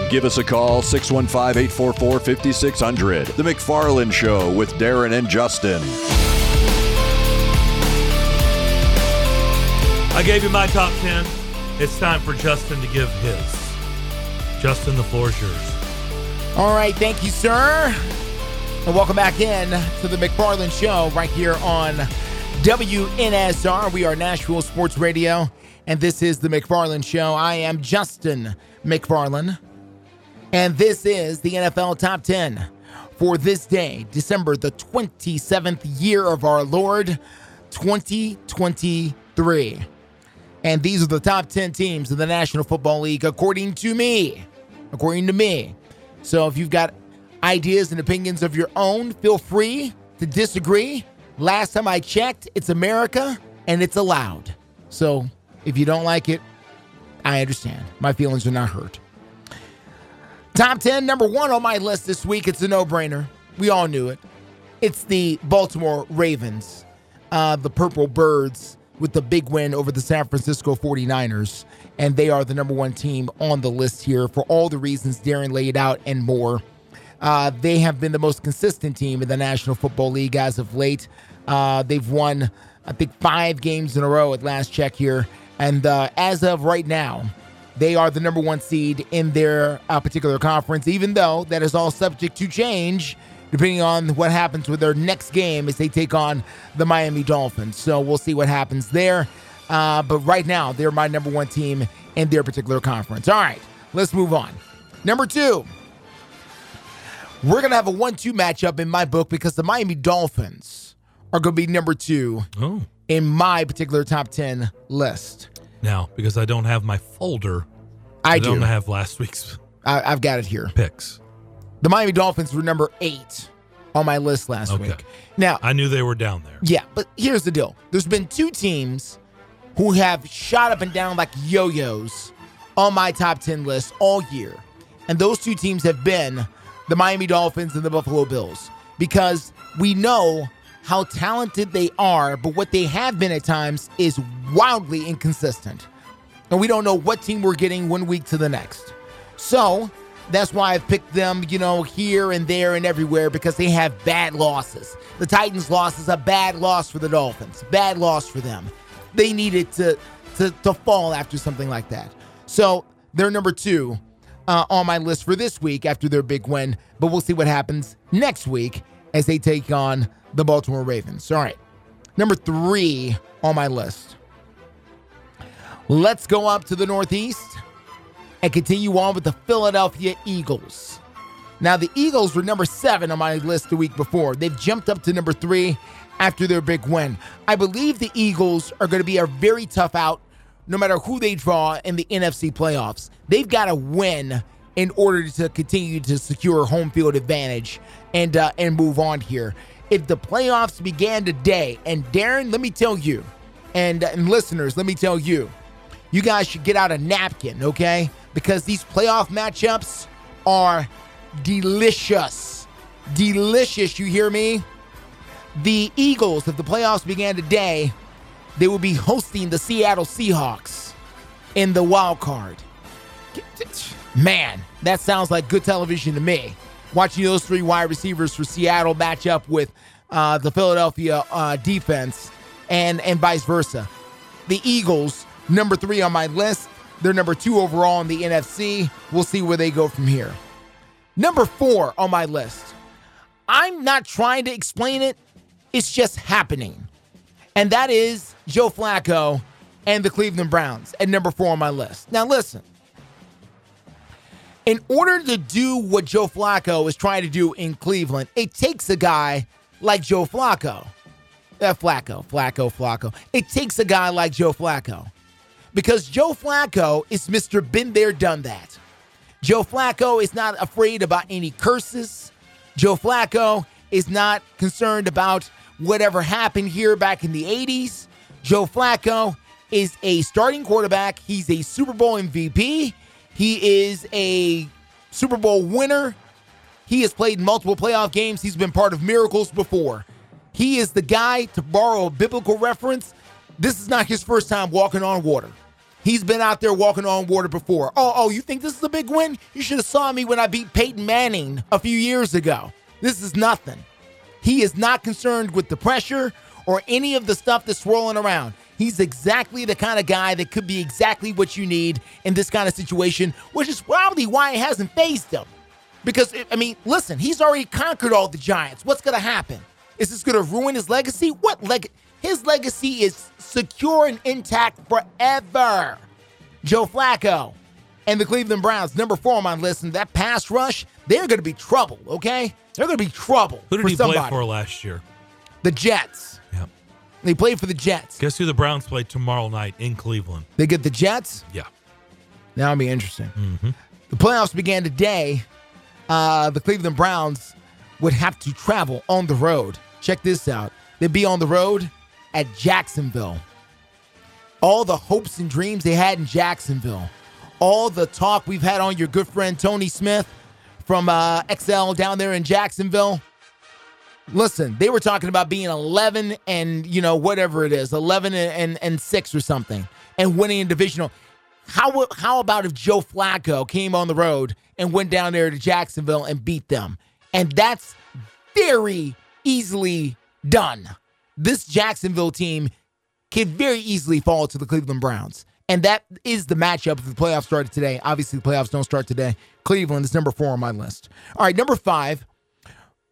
Give us a call, 615 844 5600. The McFarland Show with Darren and Justin. I gave you my top 10. It's time for Justin to give his. Justin, the floor is yours. All right, thank you, sir. And welcome back in to the McFarland Show right here on WNSR. We are Nashville Sports Radio, and this is the McFarland Show. I am Justin McFarland, and this is the NFL Top 10 for this day, December the 27th year of our Lord, 2023. And these are the top 10 teams in the National Football League, according to me. According to me. So if you've got ideas and opinions of your own, feel free to disagree. Last time I checked, it's America and it's allowed. So if you don't like it, I understand. My feelings are not hurt. Top 10, number one on my list this week. It's a no brainer. We all knew it. It's the Baltimore Ravens, uh, the Purple Birds, with the big win over the San Francisco 49ers. And they are the number one team on the list here for all the reasons Darren laid out and more. Uh, they have been the most consistent team in the National Football League as of late. Uh, they've won, I think, five games in a row at last check here. And uh, as of right now, they are the number one seed in their uh, particular conference, even though that is all subject to change depending on what happens with their next game as they take on the Miami Dolphins. So we'll see what happens there. Uh, but right now, they're my number one team in their particular conference. All right, let's move on. Number two, we're going to have a 1 2 matchup in my book because the Miami Dolphins are going to be number two Oh. in my particular top 10 list. Now, because I don't have my folder, I don't have last week's I, I've got it here. picks. The Miami Dolphins were number eight on my list last Okay. week. Now, I knew they were down there. yeah, but here's the deal there's been two teams who have shot up and down like yo yo's on my top 10 list all year. And those two teams have been the Miami Dolphins and the Buffalo Bills because we know how talented they are, but what they have been at times is wildly inconsistent. And we don't know what team we're getting one week to the next. So that's why I've picked them, you know, here and there and everywhere because they have bad losses. The Titans' loss is a bad loss for the Dolphins. Bad loss for them. They needed to to, to fall after something like that. So they're number two uh, on my list for this week after their big win. But we'll see what happens next week as they take on the Baltimore Ravens. All right. Number three on my list. Let's go up to the Northeast and continue on with the Philadelphia Eagles. Now, the Eagles were number seven on my list the week before. They've jumped up to number three after their big win. I believe the Eagles are going to be a very tough out no matter who they draw in the NFC playoffs. They've got to win in order to continue to secure home field advantage and uh, and move on here. If the playoffs began today, and Darren, let me tell you, and, and listeners, let me tell you, you guys should get out a napkin, okay? Because these playoff matchups are delicious. Delicious, you hear me? The Eagles, if the playoffs began today, they would be hosting the Seattle Seahawks in the wild card. Man, that sounds like good television to me. Watching those three wide receivers for Seattle match up with uh, the Philadelphia uh, defense and, and vice versa. The Eagles, number three on my list. They're number two overall in the NFC. We'll see where they go from here. Number four on my list. I'm not trying to explain it, it's just happening. And that is Joe Flacco and the Cleveland Browns at number four on my list. Now, listen. In order to do what Joe Flacco is trying to do in Cleveland, it takes a guy like Joe Flacco. Uh, Flacco, Flacco, Flacco. It takes a guy like Joe Flacco because Joe Flacco is Mr. Been There, Done That. Joe Flacco is not afraid about any curses. Joe Flacco is not concerned about whatever happened here back in the 80s. Joe Flacco is a starting quarterback. He's a Super Bowl MVP. He is a Super Bowl winner. He has played multiple playoff games. He's been part of miracles before. He is the guy, to borrow a biblical reference, this is not his first time walking on water. He's been out there walking on water before. Oh, oh, you think this is a big win? You should have saw me when I beat Peyton Manning a few years ago. This is nothing. He is not concerned with the pressure or any of the stuff that's swirling around. He's exactly the kind of guy that could be exactly what you need in this kind of situation, which is probably why it hasn't phased him. Because, I mean, listen, he's already conquered all the Giants. What's going to happen? Is this going to ruin his legacy? What leg? His legacy is secure and intact forever. Joe Flacco and the Cleveland Browns, number four on my list, and that pass rush, they're going to be trouble, okay? They're going to be trouble. Who did for he somebody. play for last year? The Jets. They played for the Jets. Guess who the Browns play tomorrow night in Cleveland? They get the Jets. Yeah. That'll be interesting. Mm-hmm. The playoffs began today. Uh, the Cleveland Browns would have to travel on the road. Check this out. They'd be on the road at Jacksonville. All the hopes and dreams they had in Jacksonville, all the talk we've had on your good friend Tony Smith from uh, XL down there in Jacksonville. Listen, they were talking about being 11 and, you know, whatever it is, 11 and, and, and 6 or something, and winning a divisional. How, how about if Joe Flacco came on the road and went down there to Jacksonville and beat them? And that's very easily done. This Jacksonville team can very easily fall to the Cleveland Browns. And that is the matchup if the playoffs started today. Obviously, the playoffs don't start today. Cleveland is number four on my list. All right, number five.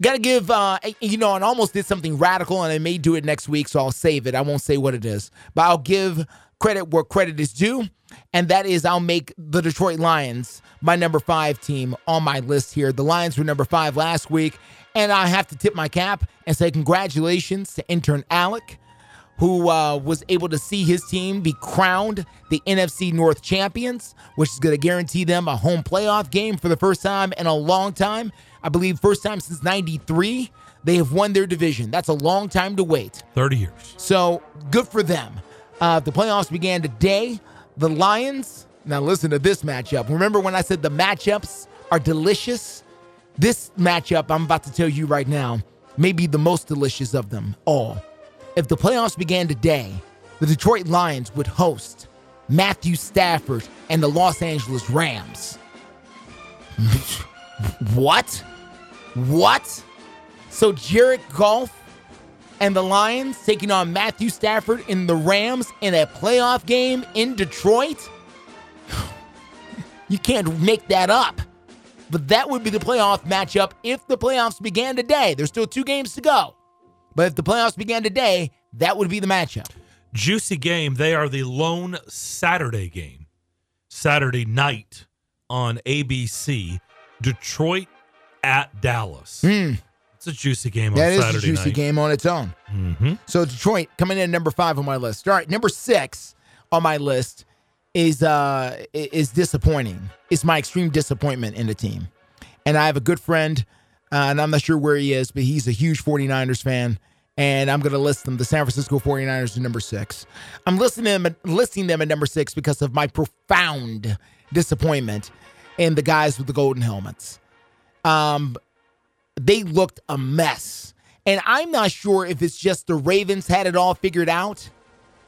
Got to give, uh, you know, and almost did something radical, and I may do it next week, so I'll save it. I won't say what it is, but I'll give credit where credit is due, and that is I'll make the Detroit Lions my number five team on my list here. The Lions were number five last week, and I have to tip my cap and say congratulations to intern Alec, who uh, was able to see his team be crowned the NFC North champions, which is going to guarantee them a home playoff game for the first time in a long time. I believe first time since 93 they have won their division. That's a long time to wait. 30 years. So good for them. Uh, the playoffs began today. The Lions, now listen to this matchup. Remember when I said the matchups are delicious? This matchup I'm about to tell you right now may be the most delicious of them all. If the playoffs began today, the Detroit Lions would host Matthew Stafford and the Los Angeles Rams. [laughs] what? What? So Jared Goff and the Lions taking on Matthew Stafford in the Rams in a playoff game in Detroit? [sighs] You can't make that up. But that would be the playoff matchup if the playoffs began today. There's still two games to go. But if the playoffs began today, that would be the matchup. Juicy game. They are the lone Saturday game. Saturday night on ABC. Detroit at Dallas. Mm. It's a juicy game on That is Saturday a juicy night. game on its own. Mm-hmm. So Detroit coming in at number five on my list. All right, number six on my list is uh is disappointing. It's my extreme disappointment in the team. And I have a good friend, uh, and I'm not sure where he is, but he's a huge 49ers fan. And I'm going to list them, the San Francisco 49ers at number six. I'm listing them, listing them at number six because of my profound disappointment in the guys with the golden helmets. Um, they looked a mess. And I'm not sure if it's just the Ravens had it all figured out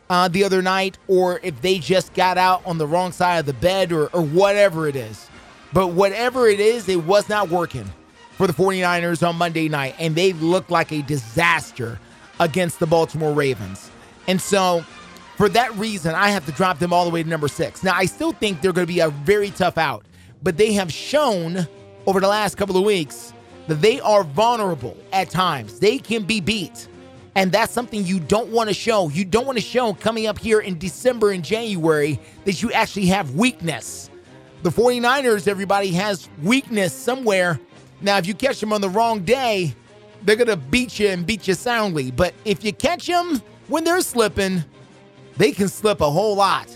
uh, the other night or if they just got out on the wrong side of the bed or, or whatever it is. But whatever it is, it was not working for the 49ers on Monday night. And they looked like a disaster against the Baltimore Ravens. And so, for that reason, I have to drop them all the way to number six. Now, I still think they're going to be a very tough out, but they have shown over the last couple of weeks that they are vulnerable at times. They can be beat. And that's something you don't want to show. You don't want to show coming up here in December and January that you actually have weakness. The 49ers, everybody has weakness somewhere. Now, if you catch them on the wrong day, they're going to beat you and beat you soundly. But if you catch them when they're slipping, they can slip a whole lot.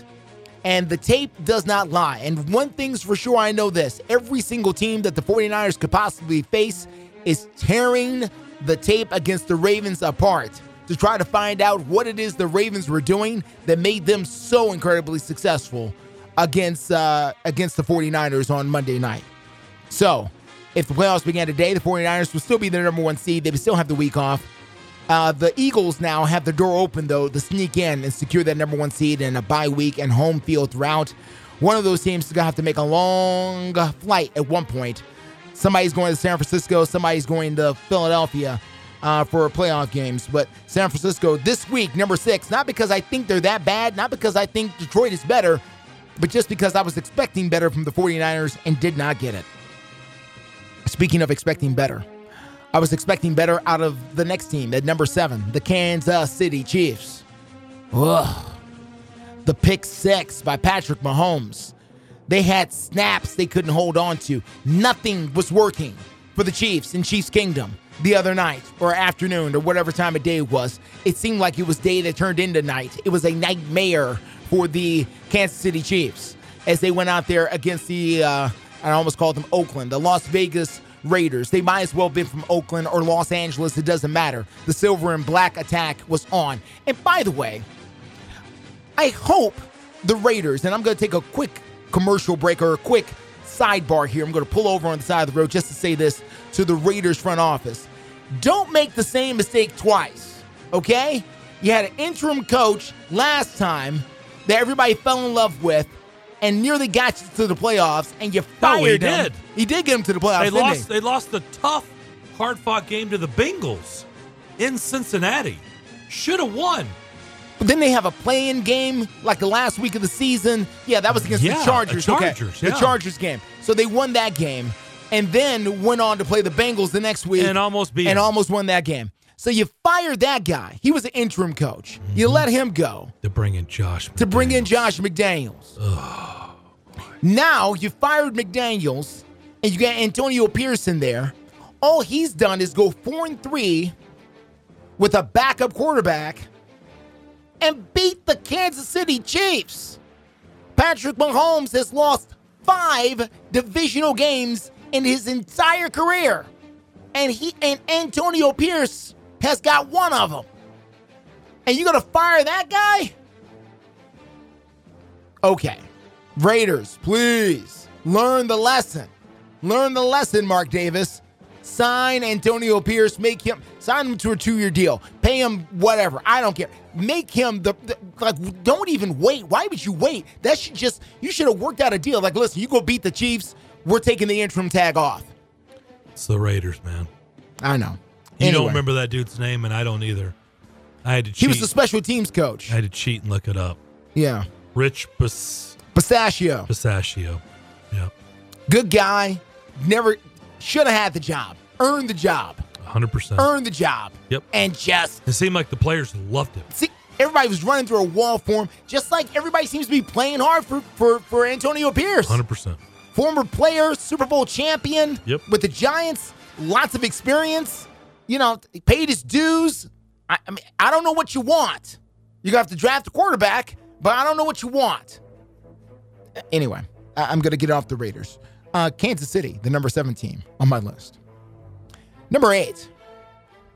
And the tape does not lie. And one thing's for sure, I know this every single team that the 49ers could possibly face is tearing the tape against the Ravens apart to try to find out what it is the Ravens were doing that made them so incredibly successful against uh, against the 49ers on Monday night. So, if the playoffs began today, the 49ers would still be the number one seed. They would still have the week off. Uh, the Eagles now have the door open, though, to sneak in and secure that number one seed in a bye week and home field throughout. One of those teams is going to have to make a long flight at one point. Somebody's going to San Francisco, somebody's going to Philadelphia uh, for playoff games. But San Francisco this week, number six, not because I think they're that bad, not because I think Detroit is better, but just because I was expecting better from the 49ers and did not get it. Speaking of expecting better, I was expecting better out of the next team at number seven, the Kansas City Chiefs. Ugh. The pick six by Patrick Mahomes. They had snaps they couldn't hold on to. Nothing was working for the Chiefs in Chiefs Kingdom the other night or afternoon or whatever time of day it was. It seemed like it was day that turned into night. It was a nightmare for the Kansas City Chiefs as they went out there against the, uh, I almost called them Oakland, the Las Vegas Raiders. They might as well have been from Oakland or Los Angeles. It doesn't matter. The silver and black attack was on. And by the way, I hope the Raiders, and I'm going to take a quick commercial break or a quick sidebar here. I'm going to pull over on the side of the road just to say this to the Raiders front office. Don't make the same mistake twice, okay? You had an interim coach last time that everybody fell in love with and nearly got you to the playoffs, and you fired No, he him. did. He did get him to the playoffs. They lost. he? They lost the tough, hard-fought game to the Bengals in Cincinnati. Should have won. But then they have a playing game like the last week of the season. Yeah, that was against Yeah, the the Chargers. okay. Chargers, The. Chargers game. So they won that game and then went on to play the Bengals the next week And almost beat and them. almost won that game. So you fired that guy. He was an interim coach. You mm-hmm. let him go To bring in Josh. to bring in Josh McDaniels. Now you fired McDaniels and you got Antonio Pierce there. All he's done is go four and three with a backup quarterback and beat the Kansas City Chiefs. Patrick Mahomes has lost five divisional games in his entire career. And he and Antonio Pierce has got one of them. And you gonna fire that guy? Okay. Raiders, please learn the lesson. Learn the lesson, Mark Davis. Sign Antonio Pierce, make him sign him to a two-year deal. Pay him whatever. I don't care. Make him the, the like don't even wait. Why would you wait? That should just you should have worked out a deal. Like, listen, you go beat the Chiefs, we're taking the interim tag off. It's the Raiders, man. I know. You Anyway. don't remember that dude's name, and I don't either. I had to cheat. He was the special teams coach. I had to cheat and look it up. Yeah. Rich Pis- Pistachio. Pistachio. Yeah. Good guy. Never should have had the job. Earned the job. 100%. Earned the job. Yep. And just It seemed like the players loved him. see everybody was running through a wall for him, just like everybody seems to be playing hard for for, for Antonio Pierce. 100%. Former player, Super Bowl champion Yep. with the Giants, lots of experience. You know, he paid his dues. I, I mean, I don't know what you want. Gonna have to draft a quarterback, but I don't know what you want. Anyway, I- I'm gonna get off the Raiders. Uh, Kansas City, the number seven team on my list. Number eight,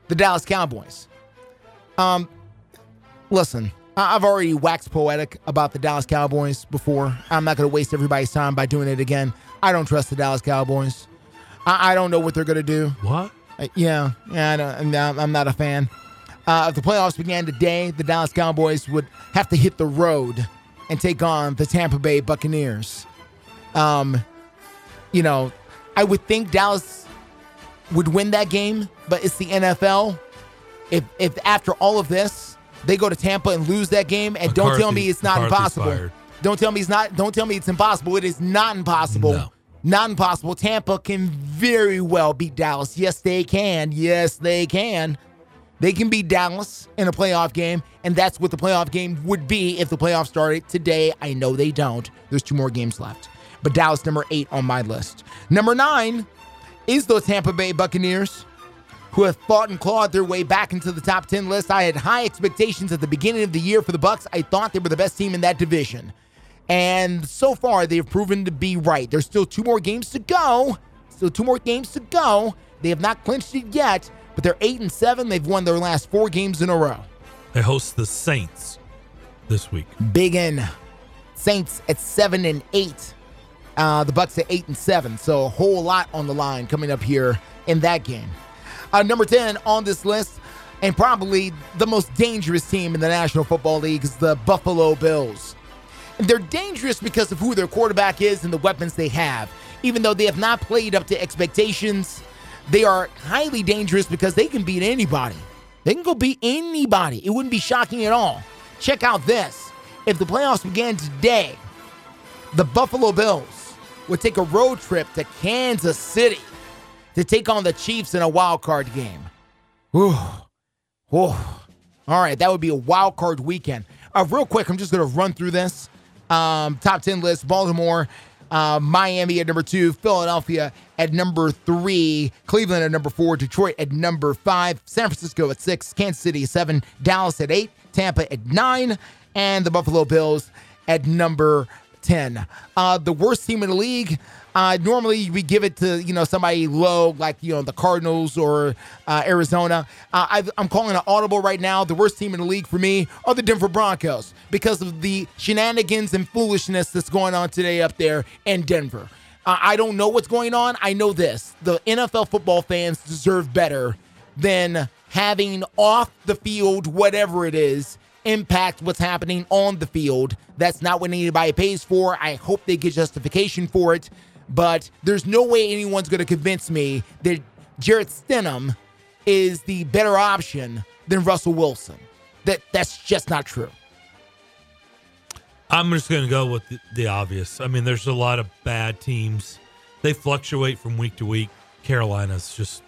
the Dallas Cowboys. Um, listen, I've already waxed poetic about the Dallas Cowboys before. I'm not going to waste everybody's time by doing it again. I don't trust the Dallas Cowboys. I, I don't know what they're going to do. What? Uh, yeah, yeah, I don't, I'm, I'm not a fan. Uh, if the playoffs began today, the Dallas Cowboys would have to hit the road and take on the Tampa Bay Buccaneers. Um, you know, I would think Dallas would win that game, but it's the NFL. If if after all of this they go to Tampa and lose that game, and don't tell me it's not McCarthy's impossible. fired. Don't tell me it's not. Don't tell me it's impossible. It is not impossible. No. Not impossible. Tampa can very well beat Dallas. Yes, they can. Yes, they can. They can beat Dallas in a playoff game, and that's what the playoff game would be if the playoffs started today. I know they don't. There's two more games left. But Dallas, number eight on my list. Number nine is the Tampa Bay Buccaneers, who have fought and clawed their way back into the top 10 list. I had high expectations at the beginning of the year for the Bucks. I thought they were the best team in that division. And so far, they've proven to be right. There's still two more games to go. Still two more games to go. They have not clinched it yet, but they're eight and seven. They've won their last four games in a row. They host the Saints this week. Big N. Saints at seven and eight. Uh, the Bucks at eight and seven. So a whole lot on the line coming up here in that game. Uh, number ten on this list, and probably the most dangerous team in the National Football League is the Buffalo Bills. They're dangerous because of who their quarterback is and the weapons they have. Even though they have not played up to expectations, they are highly dangerous because they can beat anybody. They can go beat anybody. It wouldn't be shocking at all. Check out this. If the playoffs began today, the Buffalo Bills would take a road trip to Kansas City to take on the Chiefs in a wild card game. Whew. Whew. All right, that would be a wild card weekend. Uh, real quick, I'm just going to run through this. Um, top 10 list Baltimore, uh, Miami at number two, Philadelphia at number three, Cleveland at number four, Detroit at number five, San Francisco at six, Kansas City at seven, Dallas at eight, Tampa at nine, and the Buffalo Bills at number 10. Uh, the worst team in the league. Uh, normally we give it to you know somebody low like you know the Cardinals or uh, Arizona. Uh, I've, I'm calling an audible right now. The worst team in the league for me are the Denver Broncos because of the shenanigans and foolishness that's going on today up there in Denver. Uh, I don't know what's going on. I know this: the NFL football fans deserve better than having off the field whatever it is impact what's happening on the field. That's not what anybody pays for. I hope they get justification for it, but there's no way anyone's going to convince me that Jarrett Stidham is the better option than Russell Wilson. That that's just not true. I'm just going to go with the, the obvious. I mean, there's a lot of bad teams. They fluctuate from week to week. Carolina's just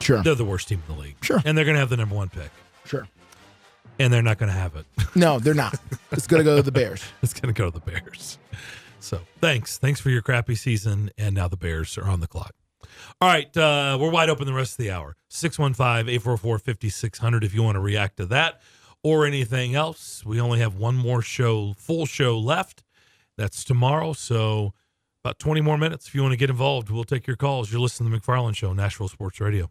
Sure. They're the worst team in the league. Sure. And they're going to have the number one pick. Sure. And they're not going to have it. No, they're not. It's going to go to the Bears. [laughs] it's going to go to the Bears. So thanks. Thanks for your crappy season. And now the Bears are on the clock. All right. Uh, we're wide open the rest of the hour. 615 844 5600 if you want to react to that or anything else. We only have one more show, full show left. That's tomorrow. So about 20 more minutes. If you want to get involved, we'll take your calls. You're listening to the McFarland Show, Nashville Sports Radio.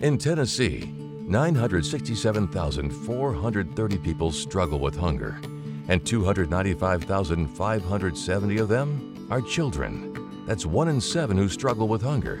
In Tennessee, 967,430 people struggle with hunger, and 295,570 of them are children. That's one in seven who struggle with hunger,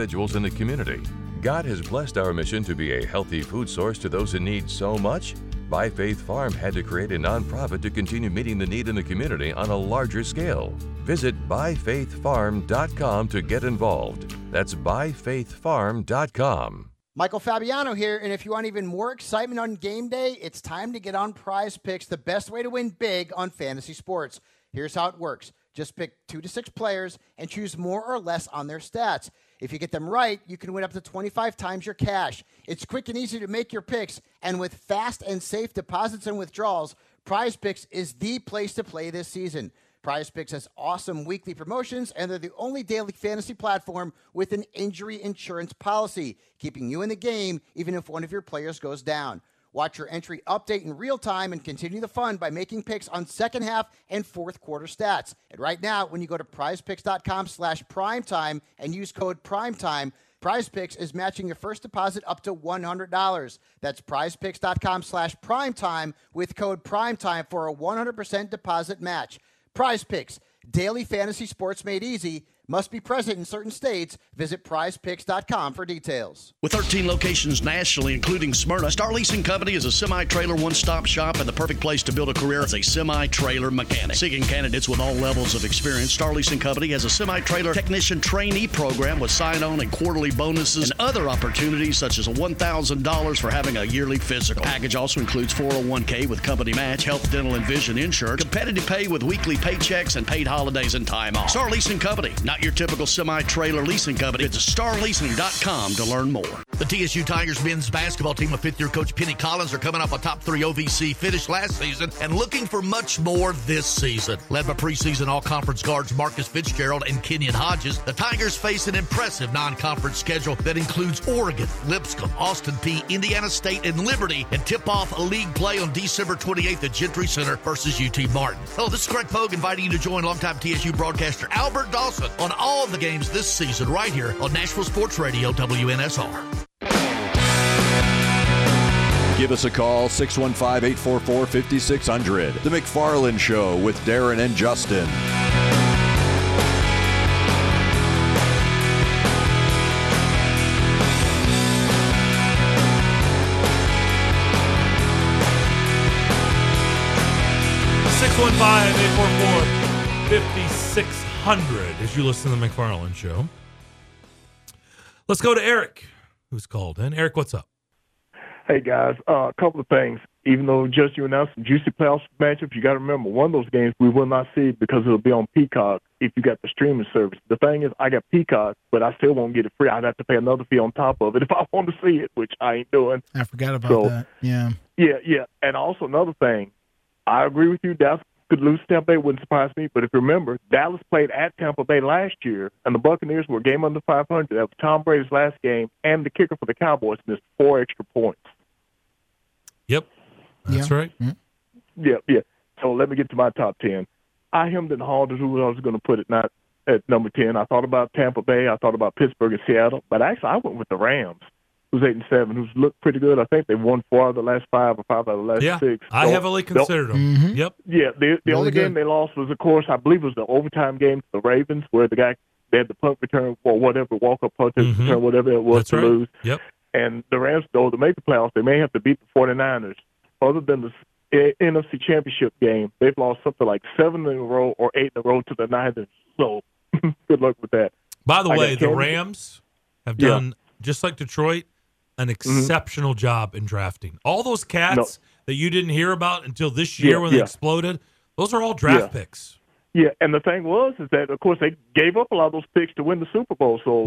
in the community. God has blessed our mission to be a healthy food source to those in need so much. By Faith Farm had to create a nonprofit to continue meeting the need in the community on a larger scale. Visit byfaithfarm.com to get involved. That's byfaithfarm.com. Michael Fabiano here, and if you want even more excitement on game day, it's time to get on prize picks, the best way to win big on fantasy sports. Here's how it works just pick two to six players and choose more or less on their stats. If you get them right, you can win up to 25 times your cash. It's quick and easy to make your picks, and with fast and safe deposits and withdrawals, Prize Picks is the place to play this season. Prize Picks has awesome weekly promotions, and they're the only daily fantasy platform with an injury insurance policy, keeping you in the game even if one of your players goes down. Watch your entry update in real time and continue the fun by making picks on second half and fourth quarter stats. And right now, when you go to prizepicks.com slash primetime and use code primetime, PrizePicks is matching your first deposit up to $100. That's prizepicks.com slash primetime with code primetime for a 100% deposit match. Prize Picks, daily fantasy sports made easy. Must be present in certain states. Visit prizepicks.com for details. With 13 locations nationally, including Smyrna, Star Leasing Company is a semi trailer one stop shop and the perfect place to build a career as a semi trailer mechanic. Seeking candidates with all levels of experience, Star Leasing Company has a semi trailer technician trainee program with sign on and quarterly bonuses and other opportunities such as $1,000 for having a yearly physical. The Package also includes 401k with company match, health, dental, and vision insurance, competitive pay with weekly paychecks, and paid holidays and time off. Star Leasing Company, not your typical semi trailer leasing company. Visit starleasing.com to learn more. The TSU Tigers men's basketball team with fifth year coach Penny Collins are coming off a top three OVC finish last season and looking for much more this season. Led by preseason all conference guards Marcus Fitzgerald and Kenyon Hodges, the Tigers face an impressive non conference schedule that includes Oregon, Lipscomb, Austin Peay, Indiana State, and Liberty, and tip off a league play on December 28th at Gentry Center versus UT Martin. Hello, this is Greg Pogue inviting you to join longtime TSU broadcaster Albert Dawson on all of the games this season right here on Nashville Sports Radio WNSR. Give us a call, 615 844 5600. The McFarland Show with Darren and Justin. Six one five eight four four fifty six hundred. As you listen to the McFarland Show, let's go to Eric, who's called in. Eric, what's up? Hey guys, uh, a couple of things. Even though just you announced some juicy playoff matchups, you got to remember one of those games we will not see because it'll be on Peacock if you got the streaming service. The thing is, I got Peacock, but I still won't get it free. I'd have to pay another fee on top of it [laughs] if I want to see it, which I ain't doing. I forgot about So- that. Yeah. Yeah, yeah. And also another thing, I agree with you. That's could lose Tampa Bay. Wouldn't surprise me. But if you remember, Dallas played at Tampa Bay last year, and the Buccaneers were a game under 500. That was Tom Brady's last game, and the kicker for the Cowboys missed four extra points. Yep, that's right. Mm-hmm. Yeah, yeah. So let me get to my top ten. I hemmed and hawed as who I was going to put it not at number ten. I thought about Tampa Bay. I thought about Pittsburgh and Seattle, but actually I went with the Rams, who's eight and seven, who's looked pretty good. I think they've won four out of the last five or five out of the last Yeah, six. I So heavily the- considered them. Mm-hmm. Yep. Yeah, the the Really only good. game they lost was, of course, I believe it was the overtime game to the Ravens, where the guy they had the punt return or whatever, walk up punt Mhm. return, whatever it was That's to right. lose. Yep. And the Rams, though, to make the playoffs, they may have to beat the 49ers. Other than the S- A- NFC Championship game, they've lost something like seven in a row or eight in a row to the Niners. So [laughs] good luck with that. By the I way, the Rams have Yeah. done just like Detroit an exceptional job in drafting. All those cats that you didn't hear about until this year Yeah, when they yeah. exploded, those are all draft Yeah. picks. Yeah, and the thing was is that of course they gave up a lot of those picks to win the Super Bowl. So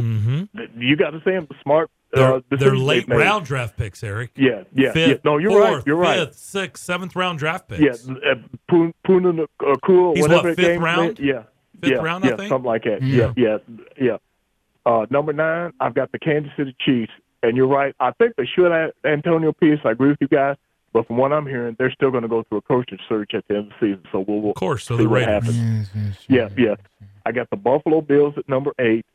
th- you got to say them smart. Mm-hmm. They're, uh, they're late made. round draft picks, Eric. Yeah, yeah, Fifth, yeah. No, you're fourth, right. You're right. Fifth, sixth, seventh round draft picks. Yeah, uh, Poon- Poonen uh, Cool, He's whatever what, fifth game round? Yeah, Fifth yeah, round, I yeah, think? something like that. Yeah. Yeah, yeah, yeah. Uh, number nine, I've got the Kansas City Chiefs, and you're right. I think they should have Antonio Pierce. I agree with you guys, but from what I'm hearing, they're still going to go through a coaching search at the end of the season. So we'll, we'll Of course, so see the what Raiders. happens. Yeah, yeah. I got the Buffalo Bills at number eight.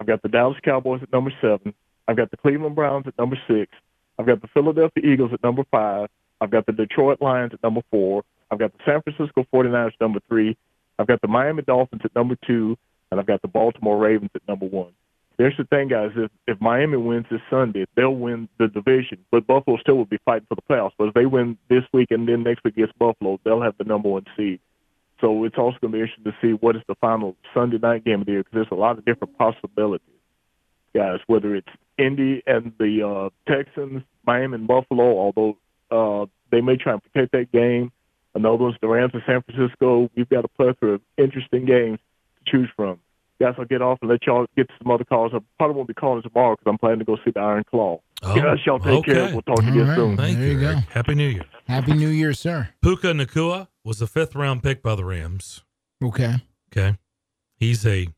I've got the Dallas Cowboys at number seven. I've got the Cleveland Browns at number six. I've got the Philadelphia Eagles at number five. I've got the Detroit Lions at number four. I've got the San Francisco 49ers at number three. I've got the Miami Dolphins at number two. And I've got the Baltimore Ravens at number one. There's the thing, guys. If, if Miami wins this Sunday, they'll win the division. But Buffalo still will be fighting for the playoffs. But if they win this week and then next week against Buffalo, they'll have the number one seed. So it's also going to be interesting to see what is the final Sunday night game of the year because there's a lot of different possibilities, guys. Whether it's Indy and the uh, Texans, Miami and Buffalo, although uh, they may try and protect that game. Know those the Rams and San Francisco. We've got a plethora of interesting games to choose from. Guys, I'll get off and let y'all get to some other calls. I probably won't be calling tomorrow because I'm planning to go see the Iron Claw. Oh, guys, y'all take care. We'll talk to you All right. soon. Thank There you. you go. Happy New Year. Happy New Year, sir. Puka Nacua was a fifth round pick by the Rams. Okay. Okay. He's a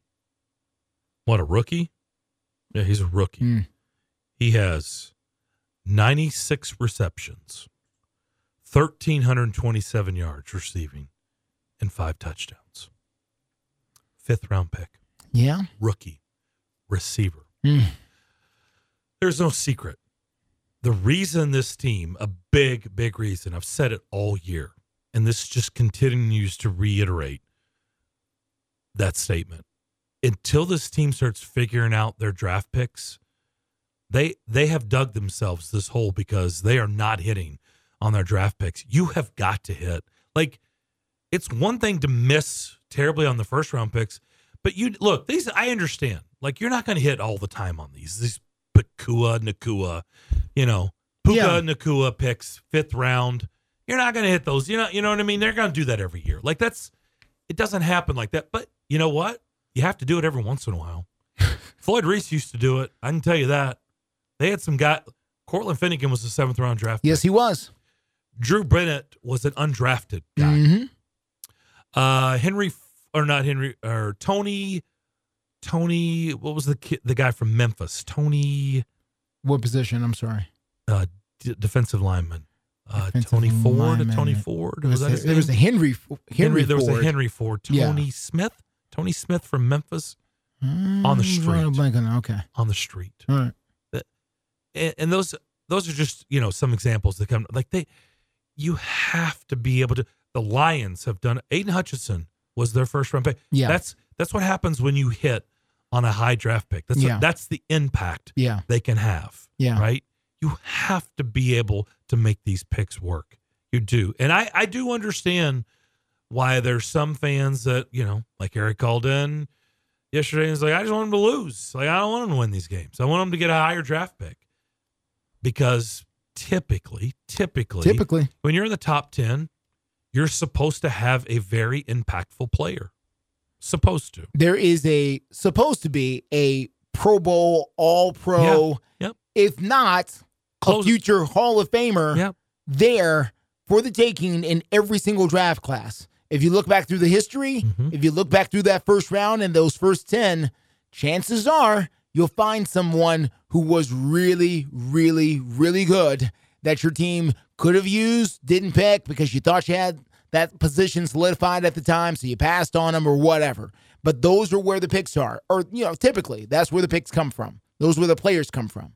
what a rookie? Yeah, he's a rookie. Hmm. He has 96 receptions, 1327 yards receiving, and five touchdowns. Fifth round pick, Yeah. rookie, receiver. Hmm. There's no secret. The reason this team, a big, big reason, I've said it all year, and this just continues to reiterate that statement. Until this team starts figuring out their draft picks, they they have dug themselves this hole because they are not hitting on their draft picks. You have got to hit. Like it's one thing to miss terribly on the first round picks, but you look, these I understand. Like you're not going to hit all the time on these. These Pakua, Nacua, you know, Puka Yeah. Nacua picks fifth round. You're not going to hit those. You know, you know what I mean? They're going to do that every year. Like that's it doesn't happen like that. But you know what? You have to do it every once in a while. [laughs] Floyd Reese used to do it. I can tell you that. They had some guy. Cortland Finnegan was a seventh round draft. Yes, he was. Drew Bennett was an undrafted guy. Mm-hmm. Uh, Henry or not Henry or Tony, Tony. What was the kid, the guy from Memphis? Tony, What position? I'm sorry. uh, d- defensive lineman. Uh, Defensive Tony Ford. lineman. Tony Ford. It was, that there was a? Henry. Henry, Henry. There was a Ford. Henry Ford. Yeah. Tony Smith. Tony Smith from Memphis Mm, on the I'm drawing a street. on. Okay. on the street. All right. and, and those those are just you know some examples that come like they you have to be able to the lions have done aidan hutchinson was their first round pick Yeah. that's that's what happens when you hit on a high draft pick that's Yeah. that's the impact Yeah. they can have Yeah. right you have to be able to make these picks work you do and i i do understand why there's some fans that you know like eric called in yesterday and was like i just want them to lose like i don't want them to win these games i want them to get a higher draft pick because typically, typically, Typically. when you're in the top 10, you're supposed to have a very impactful player. Supposed to. There is a supposed to be a Pro Bowl, All Pro. Yeah. Yep. If not, a future Hall of Famer Yep. there for the taking in every single draft class. If you look back through the history, mm-hmm. if you look back through that first round and those first 10, chances are you'll find someone who was really, really, really good that your team could have used, didn't pick because you thought you had that position solidified at the time, so you passed on them or whatever. But those are where the picks are. Or, you know, typically that's where the picks come from. Those where the players come from.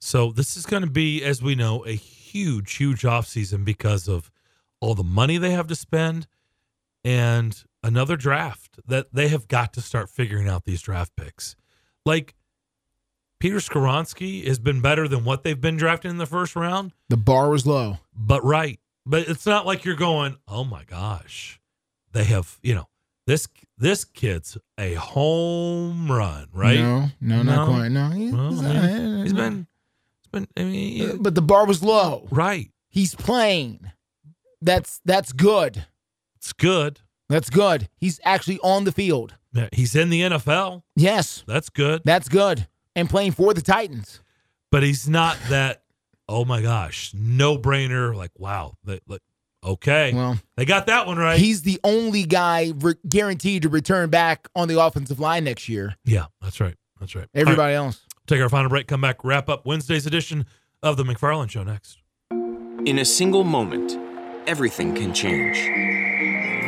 So this is going to be, as we know, a huge, huge offseason because of all the money they have to spend and another draft that they have got to start figuring out these draft picks. Like Peter Skoronski has been better than what they've been drafting in the first round, The bar was low. but right. But it's not like you're going, "Oh my gosh." They have, you know, this this kid's a home run, right? No, no, not quite. No, he- Well, he's mean, he's been he's been I mean, he- uh, but the bar was low. Right. He's playing. That's that's good. It's good. That's good. He's actually on the field. Yeah, he's in the NFL. Yes. That's good. That's good. And playing for the Titans. But he's not that oh my gosh, no brainer like wow, they, like okay. Well, they got that one right. He's the only guy re- guaranteed to return back on the offensive line next year. Yeah, that's right. That's right. Everybody All right, else. Take our final break, come back, wrap up Wednesday's edition of the McFarland Show next. In a single moment, everything can change.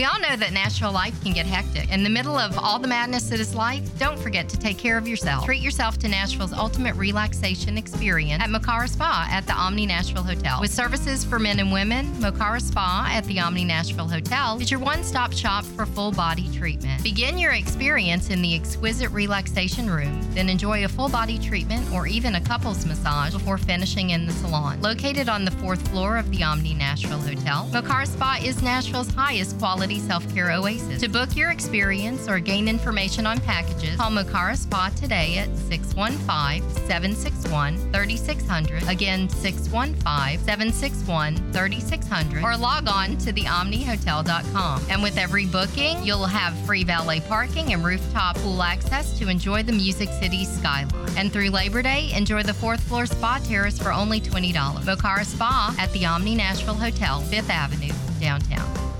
We all know that Nashville life can get hectic. In the middle of all the madness that is life, don't forget to take care of yourself. Treat yourself to Nashville's ultimate relaxation experience at Mokara Spa at the Omni Nashville Hotel. With services for men and women, Mokara Spa at the Omni Nashville Hotel is your one stop shop for full body treatment. Begin your experience in the exquisite relaxation room, then enjoy a full body treatment or even a couples massage before finishing in the salon. Located on the fourth floor of the Omni Nashville Hotel, Mokara Spa is Nashville's highest quality self care oasis. To book your experience or gain information on packages, call Mokara Spa today at 615 761 3600. Again, 615 761 3600. Or log on to theomnihotel.com. And with every booking, you'll have free valet parking and rooftop pool access to enjoy the Music City skyline. And through Labor Day, enjoy the fourth floor spa terrace for only $20. Mokara Spa at the Omni Nashville Hotel, 5th Avenue, downtown.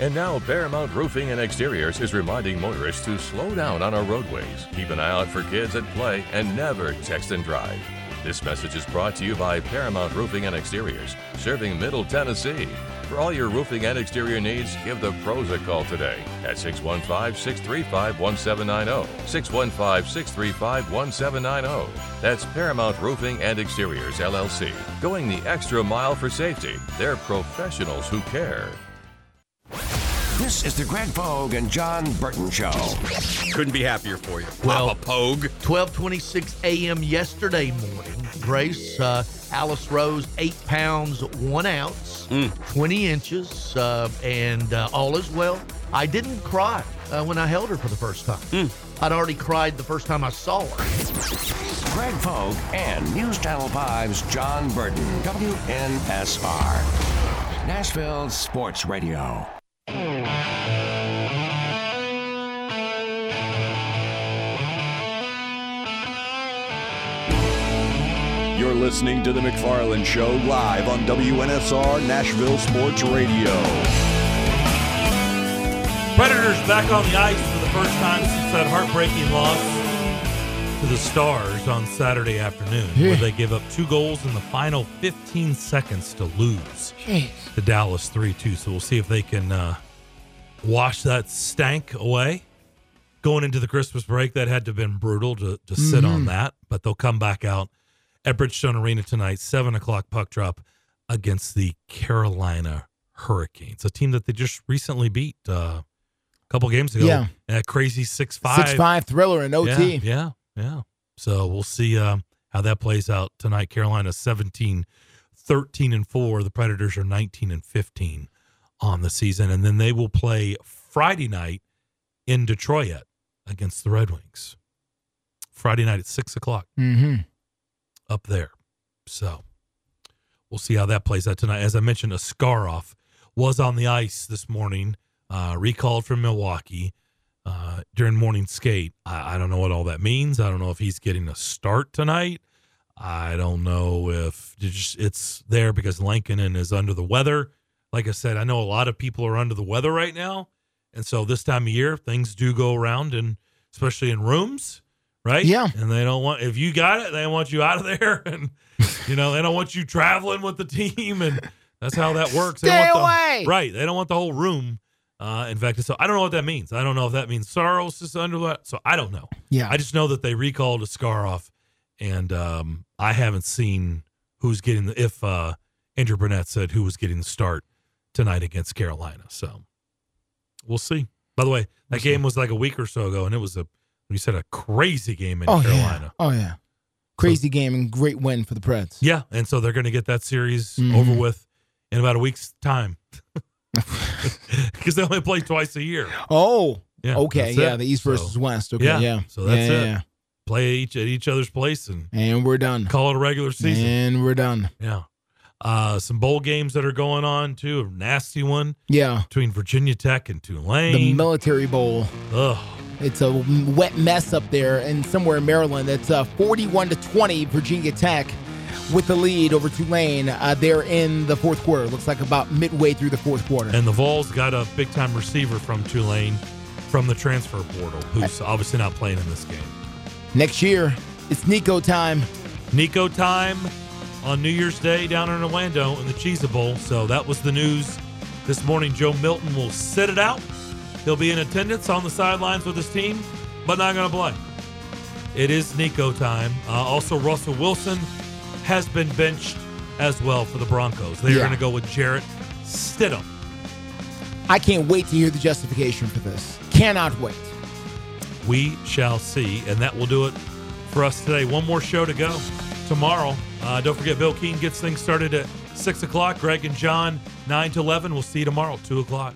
And now, Paramount Roofing and Exteriors is reminding motorists to slow down on our roadways, keep an eye out for kids at play, and never text and drive. This message is brought to you by Paramount Roofing and Exteriors, serving Middle Tennessee. For all your roofing and exterior needs, give the pros a call today at 615 635 1790. 615 635 1790. That's Paramount Roofing and Exteriors, LLC. Going the extra mile for safety. They're professionals who care. This is the Greg Pogue and John Burton Show. Couldn't be happier for you. Well, Papa Pogue. 12:26 a.m. yesterday morning. Grace uh, Alice Rose, eight pounds one ounce, 20 inches, uh, and uh, all is well. I didn't cry uh, when I held her for the first time. I'd already cried the first time I saw her. Greg Pogue and News Channel 5's John Burton, WNSR. Nashville Sports Radio. You're listening to The McFarland Show live on WNSR Nashville Sports Radio. Predators back on the ice for the first time since that heartbreaking loss to the Stars on Saturday afternoon, where they give up two goals in the final 15 seconds to lose Jeez. to Dallas 3 2. So we'll see if they can uh, wash that stank away. Going into the Christmas break, that had to have been brutal to, to sit on Mhm. that, but they'll come back out at Bridgestone Arena tonight, 7 o'clock puck drop against the Carolina Hurricanes, a team that they just recently beat uh, a couple games ago. Yeah. A crazy 6 5. Six five thriller in OT. Yeah, yeah, yeah. So we'll see um, how that plays out tonight. Carolina 17, 13 and 4. The Predators are 19 and 15 on the season. And then they will play Friday night in Detroit against the Red Wings. Friday night at 6 o'clock Mm-hmm. up there. So we'll see how that plays out tonight. As I mentioned, Askarov was on the ice this morning, uh, recalled from Milwaukee uh, during morning skate. I, I don't know what all that means. I don't know if he's getting a start tonight. I don't know if it's, it's there because Lankinen is under the weather. Like I said, I know a lot of people are under the weather right now. And so this time of year, things do go around, and especially in rooms, right? Yeah. And they don't want, if you got it, they want you out of [laughs] there. And, you know, they don't want you traveling with the team. And that's how that works. Stay want away. The, right. They don't want the whole room uh, infected. So I don't know what that means. I don't know if that means Saros is under that. So I don't know. Yeah. I just know that they recalled Askarov, and um, I haven't seen who's getting the, if uh, Andrew Burnett said who was getting the start tonight against Carolina. So we'll see. By the way, that game was like a week or so ago, and it was a, you said, a crazy game in Oh Carolina. yeah. Oh yeah. Crazy game and great win for the Preds. Yeah, and so they're going to get that series Mhm. over with in about a week's time [laughs] [laughs] because they only play twice a year. Oh. Yeah, okay. Yeah. it. The East So- versus West. Okay. Yeah. Yeah. So that's yeah, it. yeah, Play each at each other's place and. And we're done. call it a regular season. And we're done. Yeah. Uh, some bowl games that are going on too. A nasty one Yeah. between Virginia Tech and Tulane. The Military Bowl. Ugh. It's a wet mess up there, and somewhere in Maryland, it's uh, 41 to 20. Virginia Tech with the lead over Tulane. Uh, they're in the fourth quarter. Looks like about midway through the fourth quarter. And the Vols got a big time receiver from Tulane from the transfer portal, who's obviously not playing in this game. Next year, it's Nico time. Nico time on New Year's Day down in Orlando in the Cheez Bowl. So that was the news this morning. Joe Milton will sit it out. He'll be in attendance on the sidelines with his team, but not going to play. It is Nico time. Uh, also, Russell Wilson has been benched as well for the Broncos. They're Yeah. going to go with Jarrett Stidham. I can't wait to hear the justification for this. Cannot wait. We shall see. And that will do it for us today. One more show to go tomorrow. Uh, don't forget, Bill Keene gets things started at 6 o'clock. Greg and John, 9 to 11. We'll see you tomorrow, 2 o'clock.